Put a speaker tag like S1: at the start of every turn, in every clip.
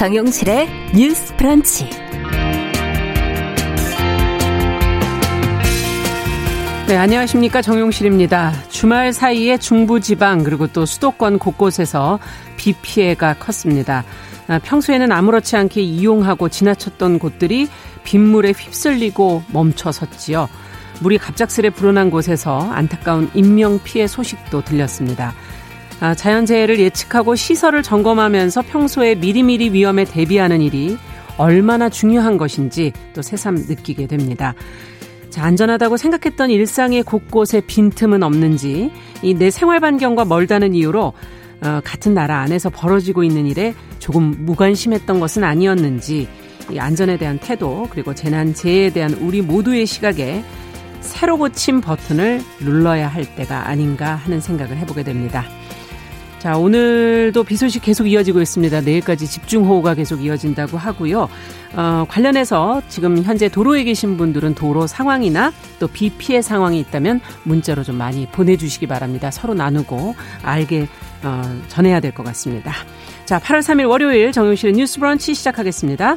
S1: 정용실의 뉴스 프런치.
S2: 네, 안녕하십니까. 정용실입니다. 주말 사이에 중부지방 그리고 또 수도권 곳곳에서 비 피해가 컸습니다. 아, 평소에는 아무렇지 않게 이용하고 지나쳤던 곳들이 빗물에 휩쓸리고 멈춰섰지요. 물이 갑작스레 불어난 곳에서 안타까운 인명 피해 소식도 들렸습니다. 아, 자연재해를 예측하고 시설을 점검하면서 평소에 미리미리 위험에 대비하는 일이 얼마나 중요한 것인지 또 새삼 느끼게 됩니다. 자, 안전하다고 생각했던 일상의 곳곳에 빈틈은 없는지 이 내 생활 반경과 멀다는 이유로 어, 같은 나라 안에서 벌어지고 있는 일에 조금 무관심했던 것은 아니었는지 이 안전에 대한 태도 그리고 재난 재해에 대한 우리 모두의 시각에 새로 고침 버튼을 눌러야 할 때가 아닌가 하는 생각을 해보게 됩니다. 자, 오늘도 비 소식 계속 이어지고 있습니다. 내일까지 집중호우가 계속 이어진다고 하고요. 어, 관련해서 지금 현재 도로에 계신 분들은 도로 상황이나 또 비 피해 상황이 있다면 문자로 좀 많이 보내주시기 바랍니다. 서로 나누고 알게 어, 전해야 될 것 같습니다. 자, 8월 3일 월요일 정용실의 뉴스 브런치 시작하겠습니다.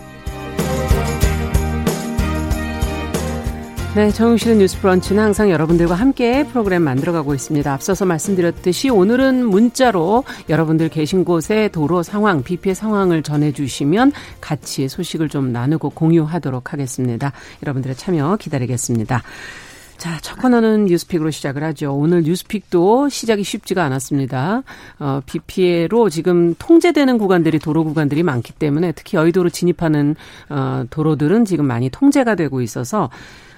S2: 네, 정용실의 뉴스 브런치는 항상 여러분들과 함께 프로그램 만들어가고 있습니다. 앞서서 말씀드렸듯이 오늘은 문자로 여러분들 계신 곳의 도로 상황, 비 피해 상황을 전해주시면 같이 소식을 좀 나누고 공유하도록 하겠습니다. 여러분들의 참여 기다리겠습니다. 자, 첫 코너는 뉴스픽으로 시작을 하죠. 오늘 뉴스픽도 시작이 쉽지가 않았습니다. 어, 비 피해로 지금 통제되는 구간들이 도로 구간들이 많기 때문에 특히 여의도로 진입하는 어, 도로들은 지금 많이 통제가 되고 있어서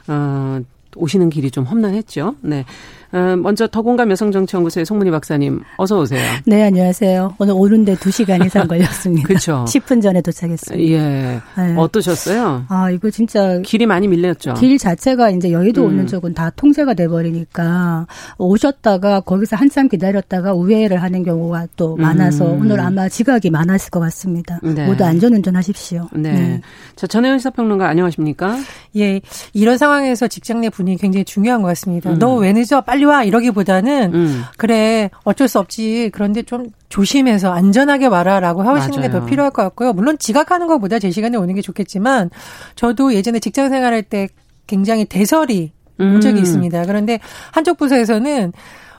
S2: 어, 오시는 길이 좀 험난했죠. 네. 어, 먼저 더공감 여성정치연구소의 송문희 박사님 어서 오세요.
S3: 네, 안녕하세요. 오늘 오는데 2시간 이상 걸렸습니다.
S2: 그렇죠.
S3: 10분 전에 도착했습니다.
S2: 예. 네. 어떠셨어요?
S3: 아, 이거 진짜
S2: 길이 많이 밀렸죠.
S3: 길 자체가 이제 여의도 음. 오는 쪽은 다 통제가 돼 버리니까 오셨다가 거기서 한참 기다렸다가 우회를 하는 경우가 또 많아서 음. 오늘 아마 지각이 많았을 것 같습니다. 네. 모두 안전 운전 하십시오.
S2: 네. 네. 자, 전혜연 시사평론가 안녕하십니까?
S4: 예. 이런 상황에서 직장 내 분위기 굉장히 중요한 것 같습니다. 음. 너왜 늦어? 빨리 빨리 와 이러기보다는 음. 그래 어쩔 수 없지 그런데 좀 조심해서 안전하게 와라라고 하시는 게 더 필요할 것 같고요. 물론 지각하는 것보다 제 시간에 오는 게 좋겠지만 저도 예전에 직장 생활할 때 굉장히 대설이 온 적이 음. 있습니다. 그런데 한쪽 부서에서는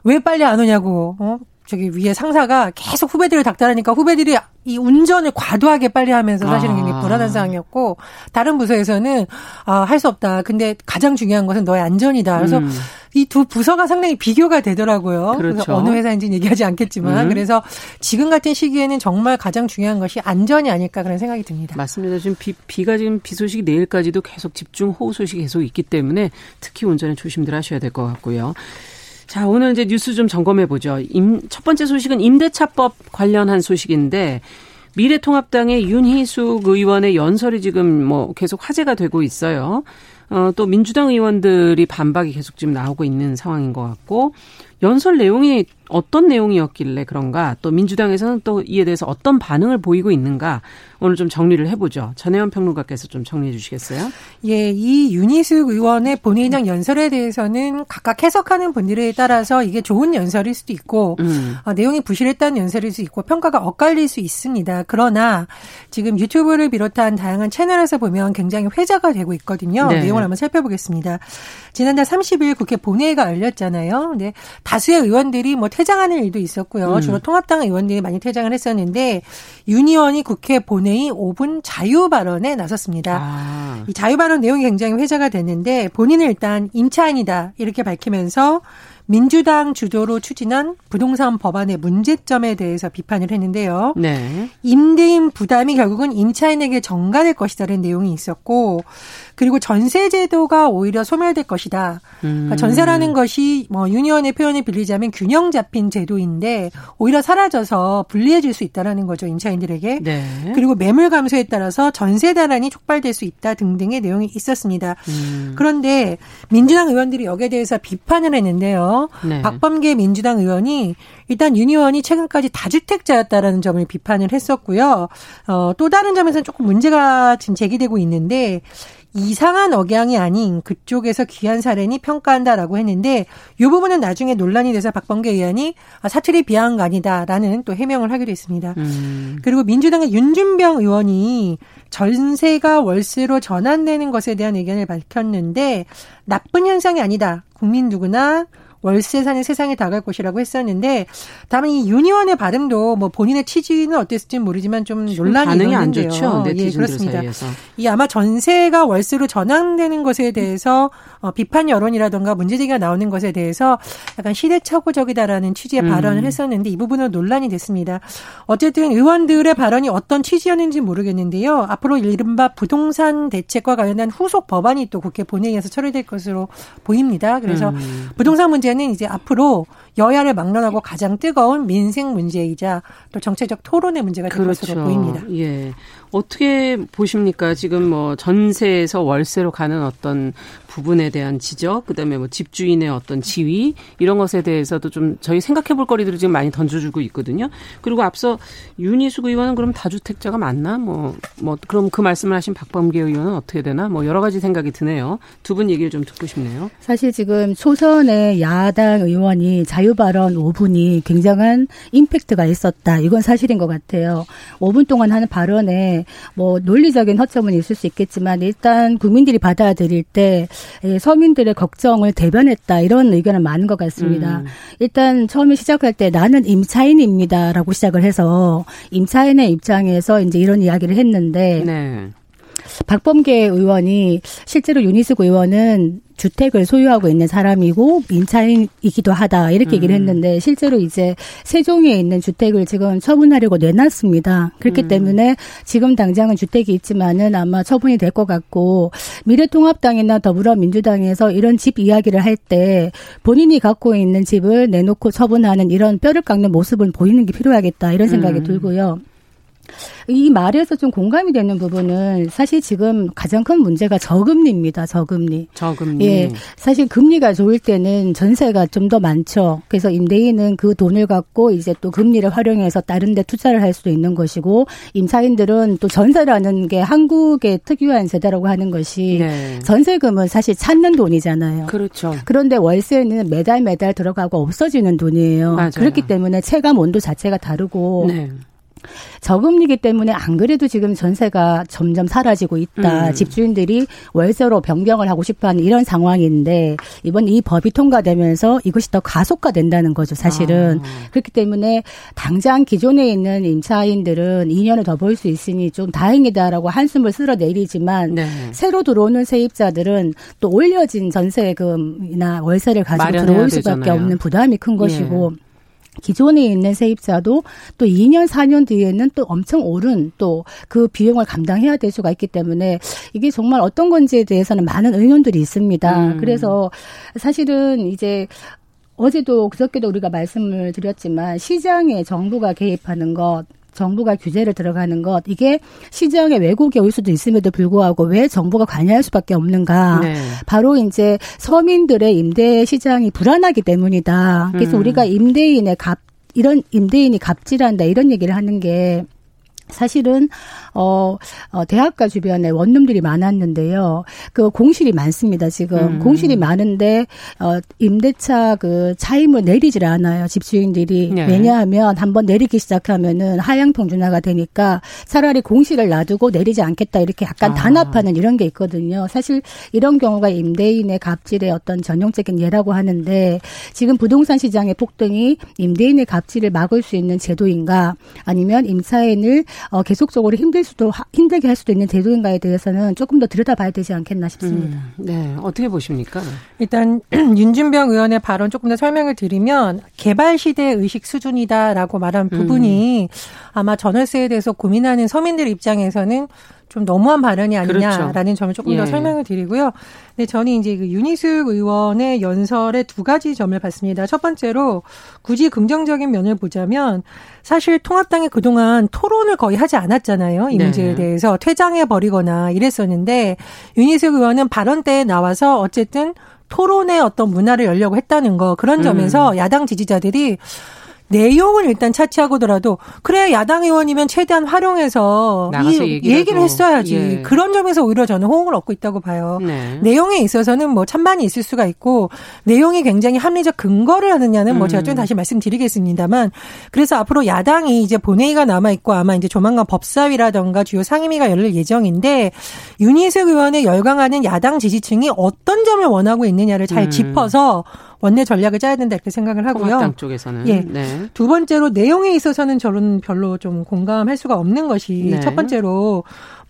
S4: 왜 빨리 안 오냐고 어? 저기 위에 상사가 계속 후배들을 닥달하니까 후배들이 이 운전을 과도하게 빨리 하면서 사실은 굉장히 아. 불안한 상황이었고 다른 부서에서는 아, 할 수 없다. 근데 가장 중요한 것은 너의 안전이다. 그래서 음. 이두 부서가 상당히 비교가 되더라고요. 그렇죠. 어느 회사인지는 얘기하지 않겠지만 음. 그래서 지금 같은 시기에는 정말 가장 중요한 것이 안전이 아닐까 그런 생각이 듭니다.
S2: 맞습니다. 지금 비, 비가 지금 비 소식이 내일까지도 계속 집중 호우 소식이 계속 있기 때문에 특히 운전에 조심들 하셔야 될 것 같고요. 자, 오늘 이제 뉴스 좀 점검해 보죠. 임, 첫 번째 소식은 임대차법 관련한 소식인데 미래통합당의 윤희숙 의원의 연설이 지금 뭐 계속 화제가 되고 있어요. 어, 또 민주당 의원들이 반박이 계속 지금 나오고 있는 상황인 것 같고 연설 내용이 어떤 내용이었길래 그런가 또 민주당에서는 또 이에 대해서 어떤 반응을 보이고 있는가 오늘 좀 정리를 해보죠. 전혜원 평론가께서 좀 정리해 주시겠어요?
S4: 예, 이 윤희숙 의원의 본회의장 연설에 대해서는 각각 해석하는 분들에 따라서 이게 좋은 연설일 수도 있고 음. 어, 내용이 부실했다는 연설일 수 있고 평가가 엇갈릴 수 있습니다. 그러나 지금 유튜브를 비롯한 다양한 채널에서 보면 굉장히 회자가 되고 있거든요. 네. 내용을 한번 살펴보겠습니다. 지난달 30일 국회 본회의가 열렸잖아요. 근데 다수의 의원들이 뭐 퇴장하는 일도 있었고요. 음. 주로 통합당 의원들이 많이 퇴장을 했었는데 윤 의원이 국회 본회의 5분 자유 발언에 나섰습니다. 아. 이 자유 발언 내용이 굉장히 회자가 됐는데 본인은 일단 임차인이다 이렇게 밝히면서 민주당 주도로 추진한 부동산 법안의 문제점에 대해서 비판을 했는데요. 네. 임대인 부담이 결국은 임차인에게 전가될 것이다라는 내용이 있었고 그리고 전세 제도가 오히려 소멸될 것이다. 그러니까 음. 전세라는 것이 뭐 유니언의 표현을 빌리자면 균형 잡힌 제도인데 오히려 사라져서 불리해질 수 있다라는 거죠 임차인들에게. 네. 그리고 매물 감소에 따라서 전세 대란이 촉발될 수 있다 등등의 내용이 있었습니다. 음. 그런데 민주당 의원들이 여기에 대해서 비판을 했는데요. 네. 박범계 민주당 의원이 일단 유니원이 최근까지 다주택자였다라는 점을 비판을 했었고요. 어, 또 다른 점에서는 조금 문제가 지금 제기되고 있는데 이상한 억양이 아닌 그쪽에서 귀한 사례니 평가한다라고 했는데 이 부분은 나중에 논란이 돼서 박범계 의원이 아, 사투리 비하한 거 아니다라는 또 해명을 하기도 했습니다. 음. 그리고 민주당의 윤준병 의원이 전세가 월세로 전환되는 것에 대한 의견을 밝혔는데 나쁜 현상이 아니다. 국민 누구나 월세 사는 세상에 다갈 것이라고 했었는데 다만 이 유니원의 발음도 뭐 본인의 취지는 어땠을지는 모르지만 좀 논란이 반응이 안 좋죠.
S2: 예, 그렇습니다. 사이에서.
S4: 이 아마 전세가 월세로 전환되는 것에 대해서 어, 비판 여론이라던가 문제제기가 나오는 것에 대해서 약간 시대착오적이다라는 취지의 음. 발언을 했었는데 이 부분은 논란이 됐습니다. 어쨌든 의원들의 발언이 어떤 취지였는지 모르겠는데요. 앞으로 이른바 부동산 대책과 관련한 후속 법안이 또 국회 본회의에서 처리될 것으로 보입니다. 그래서 음. 부동산 문제 는 이제 앞으로 여야를 막론하고 가장 뜨거운 민생 문제이자 또 정체적 토론의 문제가 될 그렇죠. 것으로 보입니다.
S2: 예. 어떻게 보십니까? 지금 뭐 전세에서 월세로 가는 어떤 부분에 대한 지적, 그다음에 뭐 집주인의 어떤 지위 이런 것에 대해서도 좀 저희 생각해 볼 거리들을 지금 많이 던져주고 있거든요. 그리고 앞서 윤희숙 의원은 그럼 다주택자가 맞나? 뭐, 뭐 그럼 그 말씀을 하신 박범계 의원은 어떻게 되나? 뭐 여러 가지 생각이 드네요. 두 분 얘기를 좀 듣고 싶네요.
S3: 사실 지금 초선의 야당 의원이 자유 발언 5분이 굉장한 임팩트가 있었다. 이건 사실인 것 같아요. 5분 동안 하는 발언에 뭐 논리적인 허점은 있을 수 있겠지만 일단 국민들이 받아들일 때 예, 서민들의 걱정을 대변했다 이런 의견은 많은 것 같습니다. 음. 일단 처음에 시작할 때 나는 임차인입니다라고 시작을 해서 임차인의 입장에서 이제 이런 이야기를 했는데 네. 박범계 의원이 실제로 유니스 의원은 주택을 소유하고 있는 사람이고 임차인이기도 하다 이렇게 음. 얘기를 했는데 실제로 이제 세종에 있는 주택을 지금 처분하려고 내놨습니다. 그렇기 음. 때문에 지금 당장은 주택이 있지만은 아마 처분이 될 것 같고 미래통합당이나 더불어민주당에서 이런 집 이야기를 할 때 본인이 갖고 있는 집을 내놓고 처분하는 이런 뼈를 깎는 모습을 보이는 게 필요하겠다 이런 생각이 음. 들고요. 이 말에서 좀 공감이 되는 부분은 사실 지금 가장 큰 문제가 저금리입니다. 저금리.
S2: 저금리.
S3: 예. 사실 금리가 좋을 때는 전세가 좀 더 많죠. 그래서 임대인은 그 돈을 갖고 이제 또 금리를 활용해서 다른 데 투자를 할 수도 있는 것이고 임차인들은 또 전세라는 게 한국의 특유한 세대라고 하는 것이 네. 전세금은 사실 찾는 돈이잖아요.
S2: 그렇죠.
S3: 그런데 월세는 매달 매달 들어가고 없어지는 돈이에요. 맞아요. 그렇기 때문에 체감 온도 자체가 다르고 네. 저금리기 때문에 안 그래도 지금 전세가 점점 사라지고 있다. 음. 집주인들이 월세로 변경을 하고 싶어하는 이런 상황인데 이번 이 법이 통과되면서 이것이 더 가속화된다는 거죠. 사실은 아. 그렇기 때문에 당장 기존에 있는 임차인들은 2년을 더 볼 수 있으니 좀 다행이다라고 한숨을 쓸어내리지만 네. 새로 들어오는 세입자들은 또 올려진 전세금이나 월세를 가지고 들어올 수밖에 되잖아요. 없는 부담이 큰 것이고. 예. 기존에 있는 세입자도 또 2년, 4년 뒤에는 또 엄청 오른 또 그 비용을 감당해야 될 수가 있기 때문에 이게 정말 어떤 건지에 대해서는 많은 의논들이 있습니다. 음. 그래서 사실은 이제 어제도 그저께도 우리가 말씀을 드렸지만 시장에 정부가 개입하는 것 정부가 규제를 들어가는 것 이게 시장의 왜곡이 올 수도 있음에도 불구하고 왜 정부가 관여할 수밖에 없는가? 네. 바로 이제 서민들의 임대 시장이 불안하기 때문이다. 그래서 음. 우리가 임대인의 값 이런 임대인이 갑질한다 이런 얘기를 하는 게 사실은 어, 어 대학가 주변에 원룸들이 많았는데요. 그 공실이 많습니다. 지금 음. 공실이 많은데 어 임대차 그 차임을 내리질 않아요. 집주인들이 네. 왜냐하면 한번 내리기 시작하면은 하향 평준화가 되니까 차라리 공실을 놔두고 내리지 않겠다 이렇게 약간 아. 단합하는 이런 게 있거든요. 사실 이런 경우가 임대인의 갑질의 어떤 전형적인 예라고 하는데 지금 부동산 시장의 폭등이 임대인의 갑질을 막을 수 있는 제도인가 아니면 임차인을 어, 계속적으로 힘들 수도 힘들게 할 수도 있는 제도인가에 대해서는 조금 더 들여다봐야 되지 않겠나 싶습니다.
S2: 음, 네, 어떻게 보십니까?
S4: 일단 윤준병 의원의 발언 조금 더 설명을 드리면 개발 시대 의식 수준이다라고 말한 부분이 음. 아마 전월세에 대해서 고민하는 서민들 입장에서는 좀 너무한 발언이 아니냐라는 그렇죠. 점을 조금 예. 더 설명을 드리고요. 네, 저는 이제 그 윤희숙 의원의 연설에 두 가지 점을 봤습니다. 첫 번째로 굳이 긍정적인 면을 보자면 사실 통합당이 그동안 토론을 거의 하지 않았잖아요. 이 네. 문제에 대해서 퇴장해 버리거나 이랬었는데 윤희숙 의원은 발언 때에 나와서 어쨌든 토론의 어떤 문화를 열려고 했다는 거 그런 점에서 음. 야당 지지자들이 내용을 일단 차치하고더라도 그래 야당 의원이면 최대한 활용해서 이 얘기를, 얘기를 했어야지 예. 그런 점에서 오히려 저는 호응을 얻고 있다고 봐요. 네. 내용에 있어서는 뭐 찬반이 있을 수가 있고 내용이 굉장히 합리적 근거를 하느냐는 뭐 제가 좀 음. 다시 말씀드리겠습니다만 그래서 앞으로 야당이 이제 본회의가 남아 있고 아마 이제 조만간 법사위라던가 주요 상임위가 열릴 예정인데 윤희석 의원의 열광하는 야당 지지층이 어떤 점을 원하고 있느냐를 잘 음. 짚어서 원내 전략을 짜야 된다 이렇게 생각을 하고요.
S2: 당 쪽에서는
S4: 예. 네. 두 번째로 내용에 있어서는 저는 별로 좀 공감할 수가 없는 것이 네. 첫 번째로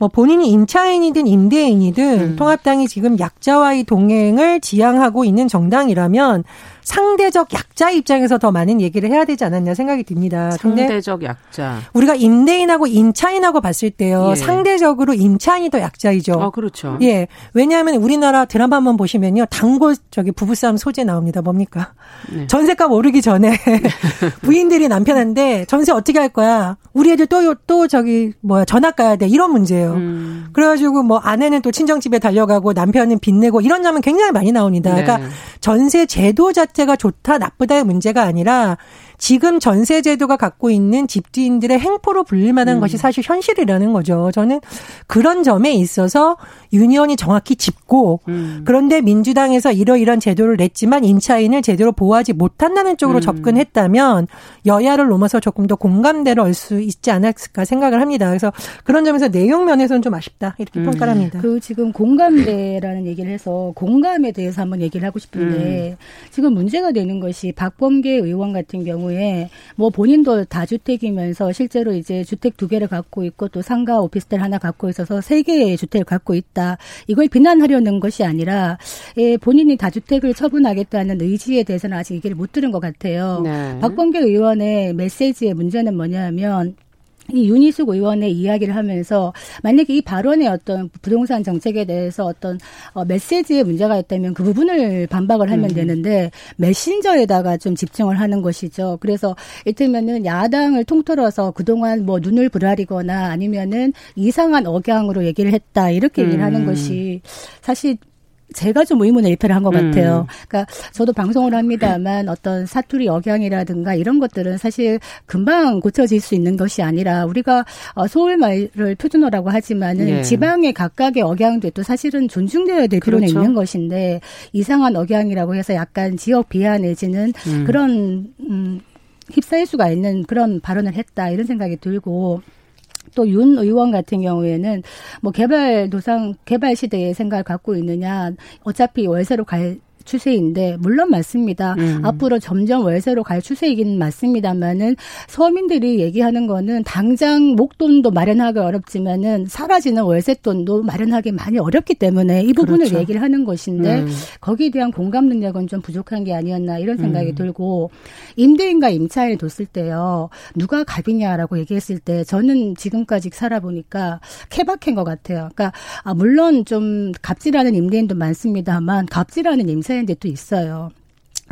S4: 뭐 본인이 임차인이든 임대인이든 음. 통합당이 지금 약자와의 동행을 지향하고 있는 정당이라면 상대적 약자 입장에서 더 많은 얘기를 해야 되지 않았냐 생각이 듭니다.
S2: 상대적 약자.
S4: 우리가 임대인하고 임차인하고 봤을 때요. 예. 상대적으로 임차인이 더 약자이죠.
S2: 아, 그렇죠.
S4: 예. 왜냐하면 우리나라 드라마 한번 보시면요. 단골 저기 부부싸움 소재 나옵니다. 뭡니까? 네. 전세값 오르기 전에 부인들이 남편한테 전세 어떻게 할 거야? 우리 애들 또, 또 저기 뭐야 전학 가야 돼. 이런 문제예요. 음. 그래가지고 뭐 아내는 또 친정집에 달려가고 남편은 빚내고 이런 장면 굉장히 많이 나옵니다. 네. 그러니까 전세 제도 자체가 좋다 나쁘다의 문제가 아니라 지금 전세 제도가 갖고 있는 집주인들의 행포로 불릴 만한 음. 것이 사실 현실이라는 거죠. 저는 그런 점에 있어서 유니언이 정확히 짚고 음. 그런데 민주당에서 이러이런 제도를 냈지만 임차인을 제대로 보호하지 못한다는 쪽으로 음. 접근했다면 여야를 넘어서 조금 더 공감대를 얻을 수 있지 않았을까 생각을 합니다. 그래서 그런 점에서 내용 면에서는 좀 아쉽다 이렇게 음. 평가를 합니다.
S3: 그 지금 공감대라는 얘기를 해서 공감에 대해서 한번 얘기를 하고 싶은데 음. 지금 문제가 되는 것이 박범계 의원 같은 경우 경우에 뭐 본인도 다주택이면서 실제로 이제 주택 두 개를 갖고 있고 또 상가 오피스텔 하나 갖고 있어서 세 개의 주택을 갖고 있다. 이걸 비난하려는 것이 아니라 예, 본인이 다주택을 처분하겠다는 의지에 대해서는 아직 얘기를 못 들은 것 같아요. 네. 박범계 의원의 메시지의 문제는 뭐냐면 이 윤희숙 의원의 이야기를 하면서 만약에 이 발언의 어떤 부동산 정책에 대해서 어떤 어, 메시지에 문제가 있다면 그 부분을 반박을 하면 음. 되는데 메신저에다가 좀 집중을 하는 것이죠. 그래서 이를테면은 야당을 통틀어서 그동안 뭐 눈을 부라리거나 아니면은 이상한 억양으로 얘기를 했다 이렇게 얘기를 음. 하는 것이 사실 제가 좀 의문의 일패를 한 것 같아요. 음. 그러니까 저도 방송을 합니다만 어떤 사투리 억양이라든가 이런 것들은 사실 금방 고쳐질 수 있는 것이 아니라 우리가 어, 서울말을 표준어라고 하지만은 예. 지방의 각각의 억양도 사실은 존중되어야 될 필요는 그렇죠. 있는 것인데 이상한 억양이라고 해서 약간 지역 비하 내지는 음. 그런 음 휩싸일 수가 있는 그런 발언을 했다 이런 생각이 들고 또 윤 의원 같은 경우에는 뭐 개발 도상 개발 시대의 생각을 갖고 있느냐. 어차피 월세로 갈 추세인데 물론 맞습니다. 음. 앞으로 점점 월세로 갈 추세이긴 맞습니다만은 서민들이 얘기하는 거는 당장 목돈도 마련하기 어렵지만은 사라지는 월세돈도 마련하기 많이 어렵기 때문에 이 부분을 그렇죠. 얘기를 하는 것인데 음. 거기에 대한 공감 능력은 좀 부족한 게 아니었나 이런 생각이 음. 들고 임대인과 임차인을 뒀을 때요 누가 갑이냐라고 얘기했을 때 저는 지금까지 살아보니까 케바케인 것 같아요. 그러니까 아 물론 좀 갑질하는 임대인도 많습니다만 갑질하는 임차 임차인들 도 있어요.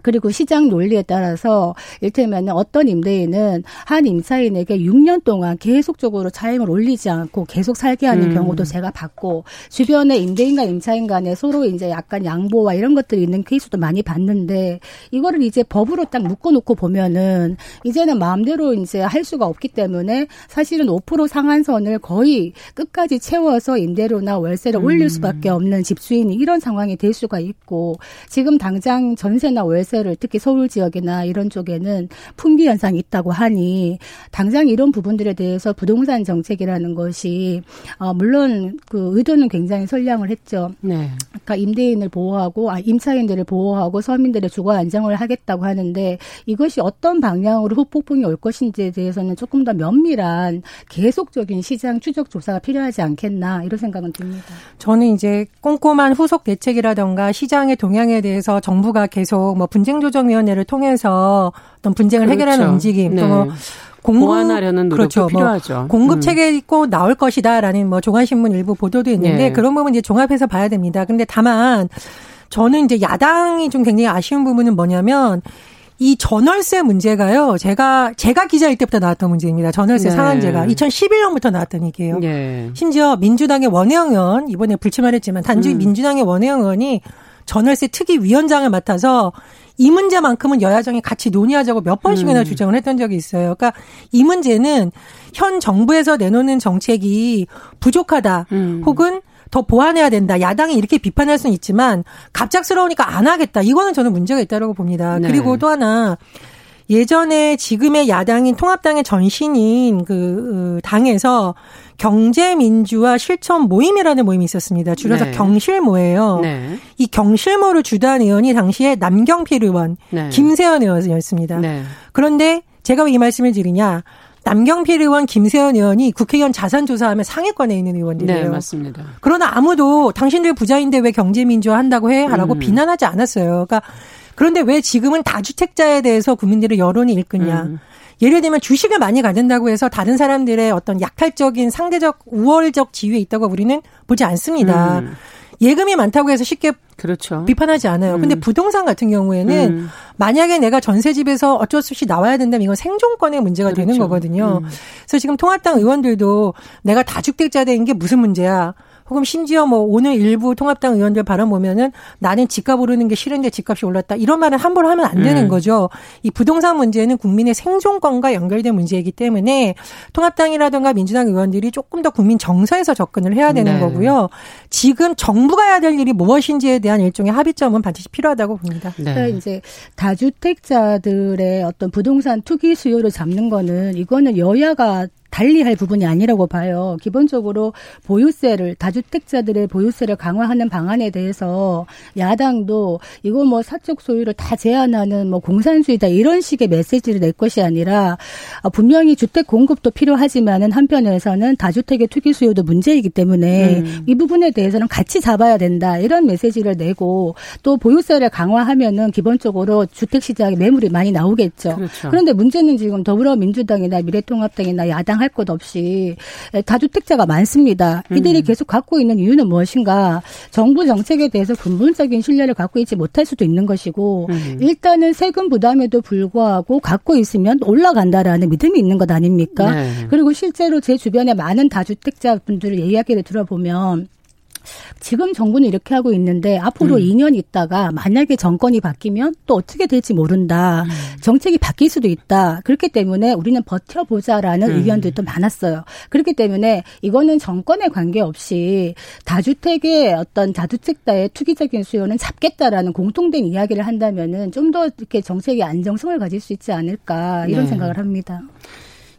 S3: 그리고 시장 논리에 따라서 일테면 어떤 임대인은 한 임차인에게 6년 동안 계속적으로 차임을 올리지 않고 계속 살게 하는 음. 경우도 제가 봤고 주변에 임대인과 임차인 간에 서로 이제 약간 양보와 이런 것들이 있는 케이스도 많이 봤는데 이거를 이제 법으로 딱 묶어놓고 보면은 이제는 마음대로 이제 할 수가 없기 때문에 사실은 5% 상한선을 거의 끝까지 채워서 임대료나 월세를 음. 올릴 수밖에 없는 집주인이 이런 상황이 될 수가 있고 지금 당장 전세나 월 월세를 특히 서울 지역이나 이런 쪽에는 품귀 현상이 있다고 하니 당장 이런 부분들에 대해서 부동산 정책이라는 것이 어 물론 그 의도는 굉장히 선량을 했죠. 네. 그러니까 임대인을 보호하고 아 임차인들을 보호하고 서민들의 주거 안정을 하겠다고 하는데 이것이 어떤 방향으로 후폭풍이 올 것인지에 대해서는 조금 더 면밀한 계속적인 시장 추적 조사가 필요하지 않겠나 이런 생각은 듭니다.
S4: 저는 이제 꼼꼼한 후속 대책이라던가 시장의 동향에 대해서 정부가 계속 뭐 분쟁조정위원회를 통해서 어떤 분쟁을 그렇죠. 해결하는 움직임 네. 또
S2: 공급 보완하려는 노력도 그렇죠. 뭐 필요하죠.
S4: 뭐 공급 음. 체계 있고 나올 것이다라는 뭐 조간신문 일부 보도도 있는데 네. 그런 부분 이제 종합해서 봐야 됩니다. 근데 다만 저는 이제 야당이 좀 굉장히 아쉬운 부분은 뭐냐면 이 전월세 문제가요. 제가 제가 기자일 때부터 나왔던 문제입니다. 전월세 네. 상한제가 2011년부터 나왔던 얘기예요. 네. 심지어 민주당의 원혜영 의원 이번에 불출마를 했지만 단지 음. 민주당의 원혜영 의원이 전월세 특위 위원장을 맡아서 이 문제만큼은 여야정이 같이 논의하자고 몇 번씩이나 음. 주장을 했던 적이 있어요. 그러니까 이 문제는 현 정부에서 내놓는 정책이 부족하다. 음. 혹은 더 보완해야 된다. 야당이 이렇게 비판할 수는 있지만 갑작스러우니까 안 하겠다. 이거는 저는 문제가 있다고 봅니다. 네. 그리고 또 하나 예전에 지금의 야당인 통합당의 전신인 그 당에서 경제민주화 실천 모임이라는 모임이 있었습니다. 줄여서 네. 경실모예요. 네. 이 경실모를 주도한 의원이 당시에 남경필 의원, 네. 김세현 의원이었습니다. 네. 그런데 제가 왜 이 말씀을 드리냐? 남경필 의원, 김세현 의원이 국회의원 자산 조사하면 상위권에 있는 의원들이에요.
S2: 네, 맞습니다.
S4: 그러나 아무도 당신들 부자인데 왜 경제민주화 한다고 해? 라고 음. 비난하지 않았어요. 그러니까 그런데 왜 지금은 다주택자에 대해서 국민들의 여론이 일끄냐. 음. 예를 들면 주식을 많이 가진다고 해서 다른 사람들의 어떤 약탈적인 상대적 우월적 지위에 있다고 우리는 보지 않습니다. 음. 예금이 많다고 해서 쉽게 그렇죠. 비판하지 않아요. 음. 근데 부동산 같은 경우에는 음. 만약에 내가 전세집에서 어쩔 수 없이 나와야 된다면 이건 생존권의 문제가 그렇죠. 되는 거거든요. 음. 그래서 지금 통합당 의원들도 내가 다주택자 된 게 무슨 문제야. 혹은 심지어 뭐 오늘 일부 통합당 의원들 발언 보면은 나는 집값 오르는 게 싫은데 집값이 올랐다. 이런 말은 함부로 하면 안 되는 음. 거죠. 이 부동산 문제는 국민의 생존권과 연결된 문제이기 때문에 통합당이라든가 민주당 의원들이 조금 더 국민 정서에서 접근을 해야 되는 네. 거고요. 지금 정부가 해야 될 일이 무엇인지에 대한 일종의 합의점은 반드시 필요하다고 봅니다.
S3: 네. 그러니까 이제 다주택자들의 어떤 부동산 투기 수요를 잡는 거는 이거는 여야가 달리할 부분이 아니라고 봐요. 기본적으로 보유세를 다주택자들의 보유세를 강화하는 방안에 대해서 야당도 이거 뭐 사적 소유를 다 제한하는 뭐 공산주의다 이런 식의 메시지를 낼 것이 아니라 어, 분명히 주택 공급도 필요하지만은 한편에서는 다주택의 투기 수요도 문제이기 때문에 음. 이 부분에 대해서는 같이 잡아야 된다 이런 메시지를 내고 또 보유세를 강화하면은 기본적으로 주택 시장에 매물이 많이 나오겠죠. 그렇죠. 그런데 문제는 지금 더불어민주당이나 미래통합당이나 야당 할 것 없이 다주택자가 많습니다. 이들이 음. 계속 갖고 있는 이유는 무엇인가? 정부 정책에 대해서 근본적인 신뢰를 갖고 있지 못할 수도 있는 것이고 음. 일단은 세금 부담에도 불구하고 갖고 있으면 올라간다라는 믿음이 있는 것 아닙니까? 네. 그리고 실제로 제 주변에 많은 다주택자 분들의 이야기를 들어보면 지금 정부는 이렇게 하고 있는데 앞으로 음. 2년 있다가 만약에 정권이 바뀌면 또 어떻게 될지 모른다. 음. 정책이 바뀔 수도 있다. 그렇기 때문에 우리는 버텨보자라는 음. 의견들도 많았어요. 그렇기 때문에 이거는 정권에 관계없이 다주택의 어떤 다주택자의 투기적인 수요는 잡겠다라는 공통된 이야기를 한다면은 좀 더 이렇게 정책의 안정성을 가질 수 있지 않을까 이런 네. 생각을 합니다.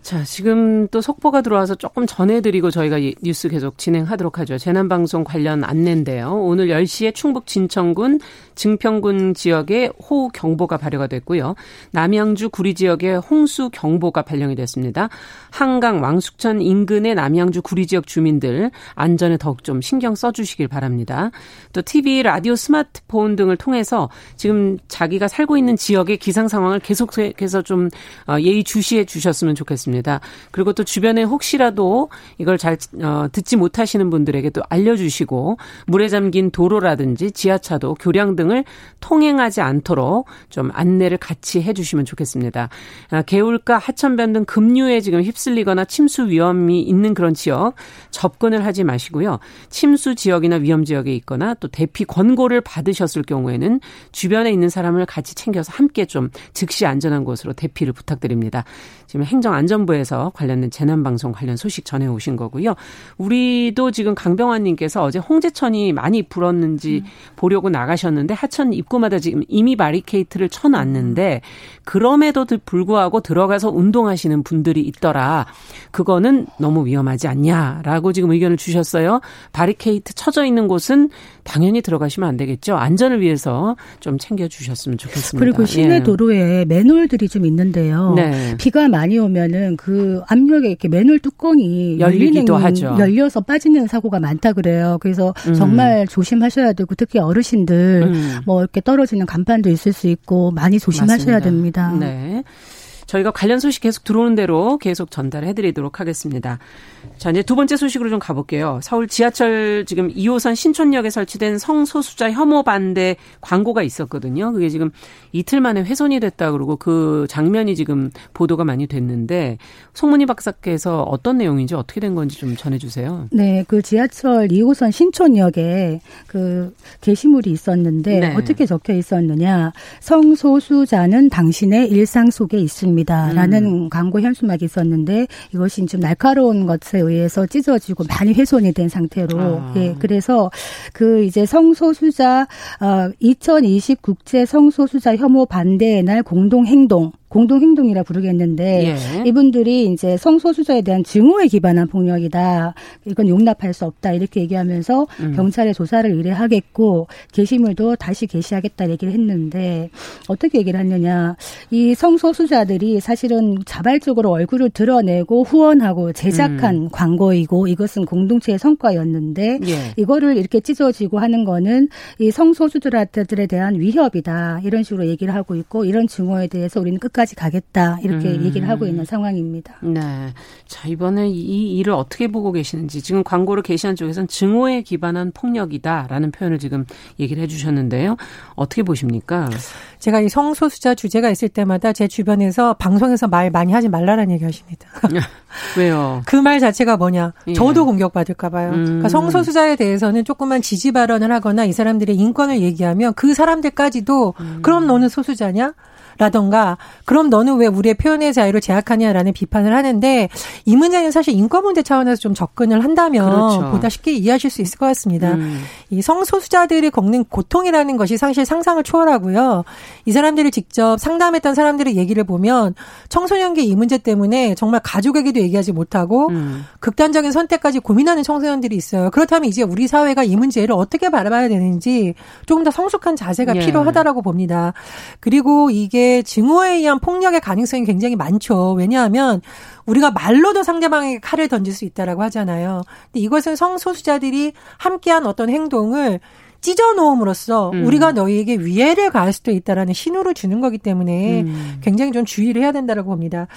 S2: 자, 지금 또 속보가 들어와서 조금 전해드리고 저희가 뉴스 계속 진행하도록 하죠. 재난방송 관련 안내인데요. 오늘 10시에 충북 진천군 증평군 지역에 호우 경보가 발효가 됐고요. 남양주 구리 지역에 홍수 경보가 발령이 됐습니다. 한강 왕숙천 인근의 남양주 구리 지역 주민들 안전에 더욱 좀 신경 써주시길 바랍니다. 또 TV, 라디오, 스마트폰 등을 통해서 지금 자기가 살고 있는 지역의 기상 상황을 계속해서 좀 어, 예의 주시해 주셨으면 좋겠습니다. 그리고 또 주변에 혹시라도 이걸 잘 어, 듣지 못하시는 분들에게 또 알려주시고 물에 잠긴 도로라든지 지하차도, 교량 등 등을 통행하지 않도록 좀 안내를 같이 해주시면 좋겠습니다. 아, 개울가, 하천변 등 급류에 지금 휩쓸리거나 침수 위험이 있는 그런 지역 접근을 하지 마시고요. 침수 지역이나 위험 지역에 있거나 또 대피 권고를 받으셨을 경우에는 주변에 있는 사람을 같이 챙겨서 함께 좀 즉시 안전한 곳으로 대피를 부탁드립니다. 지금 행정안전 부 기상청본부에서 관련된 재난방송 관련 소식 전해 오신 거고요. 우리도 지금 강병환님께서 어제 홍제천이 많이 불었는지 음. 보려고 나가셨는데 하천 입구마다 지금 이미 바리케이트를 쳐놨는데 그럼에도 불구하고 들어가서 운동하시는 분들이 있더라. 그거는 너무 위험하지 않냐라고 지금 의견을 주셨어요. 바리케이트 쳐져 있는 곳은 당연히 들어가시면 안 되겠죠. 안전을 위해서 좀 챙겨 주셨으면 좋겠습니다.
S3: 그리고 시내 예. 도로에 맨홀들이 좀 있는데요. 네. 비가 많이 오면은 그 압력에 이렇게 맨홀 뚜껑이 열리기도 하죠. 열려서 빠지는 사고가 많다 그래요. 그래서 음. 정말 조심하셔야 되고 특히 어르신들 음. 뭐 이렇게 떨어지는 간판도 있을 수 있고 많이 조심하셔야 맞습니다. 됩니다.
S2: 네. 저희가 관련 소식 계속 들어오는 대로 계속 전달해 드리도록 하겠습니다. 자, 이제 두 번째 소식으로 좀 가볼게요. 서울 지하철 지금 2호선 신촌역에 설치된 성소수자 혐오 반대 광고가 있었거든요. 그게 지금 이틀 만에 훼손이 됐다 그러고 그 장면이 지금 보도가 많이 됐는데 송문희 박사께서 어떤 내용인지 어떻게 된 건지 좀 전해 주세요.
S3: 네, 그 지하철 2호선 신촌역에 그 게시물이 있었는데 네. 어떻게 적혀 있었느냐. 성소수자는 당신의 일상 속에 있습니다 라는 음. 광고 현수막이 있었는데 이것이 좀 날카로운 것에 의해서 찢어지고 많이 훼손이 된 상태로 아. 예, 그래서 그 이제 성소수자 어2020 국제 성소수자 혐오 반대의 날 공동 행동 공동행동이라 부르겠는데 예. 이분들이 이제 성소수자에 대한 증오에 기반한 폭력이다. 이건 용납할 수 없다. 이렇게 얘기하면서 음. 경찰에 조사를 의뢰하겠고 게시물도 다시 게시하겠다 얘기를 했는데 어떻게 얘기를 했느냐. 이 성소수자들이 사실은 자발적으로 얼굴을 드러내고 후원하고 제작한 음. 광고이고 이것은 공동체의 성과였는데 예. 이거를 이렇게 찢어지고 하는 거는 이 성소수자들에 대한 위협이다. 이런 식으로 얘기를 하고 있고 이런 증오에 대해서 우리는 끝까지 끝까지 가겠다 이렇게 음. 얘기를 하고 있는 상황입니다.
S2: 네. 자 이번에 이 일을 어떻게 보고 계시는지 지금 광고를 게시한 쪽에서는 증오에 기반한 폭력이다라는 표현을 지금 얘기를 해주셨는데요. 어떻게 보십니까?
S4: 제가 이 성소수자 주제가 있을 때마다 제 주변에서 방송에서 말 많이 하지 말라는 얘기 하십니다.
S2: 왜요?
S4: 그 말 자체가 뭐냐? 예. 저도 공격받을까 봐요. 음. 그러니까 성소수자에 대해서는 조금만 지지 발언을 하거나 이 사람들의 인권을 얘기하면 그 사람들까지도 음. 그럼 너는 소수자냐? 라던가 그럼 너는 왜 우리의 표현의 자유를 제약하냐라는 비판을 하는데 이 문제는 사실 인권 문제 차원에서 좀 접근을 한다면 그렇죠. 보다 쉽게 이해하실 수 있을 것 같습니다. 음. 이 성소수자들이 겪는 고통이라는 것이 사실 상상을 초월하고요. 이 사람들을 직접 상담했던 사람들의 얘기를 보면 청소년기 이 문제 때문에 정말 가족에게도 얘기하지 못하고 음. 극단적인 선택까지 고민하는 청소년들이 있어요. 그렇다면 이제 우리 사회가 이 문제를 어떻게 바라봐야 되는지 조금 더 성숙한 자세가 예. 필요하다라고 봅니다. 그리고 이게 증오에 의한 폭력의 가능성이 굉장히 많죠. 왜냐하면 우리가 말로도 상대방에게 칼을 던질 수 있다라고 하잖아요. 근데 이것은 성소수자들이 함께한 어떤 행동을 찢어 놓음으로써 음. 우리가 너희에게 위해를 가할 수도 있다라는 신호를 주는 거기 때문에 음. 굉장히 좀 주의를 해야 된다라고 봅니다.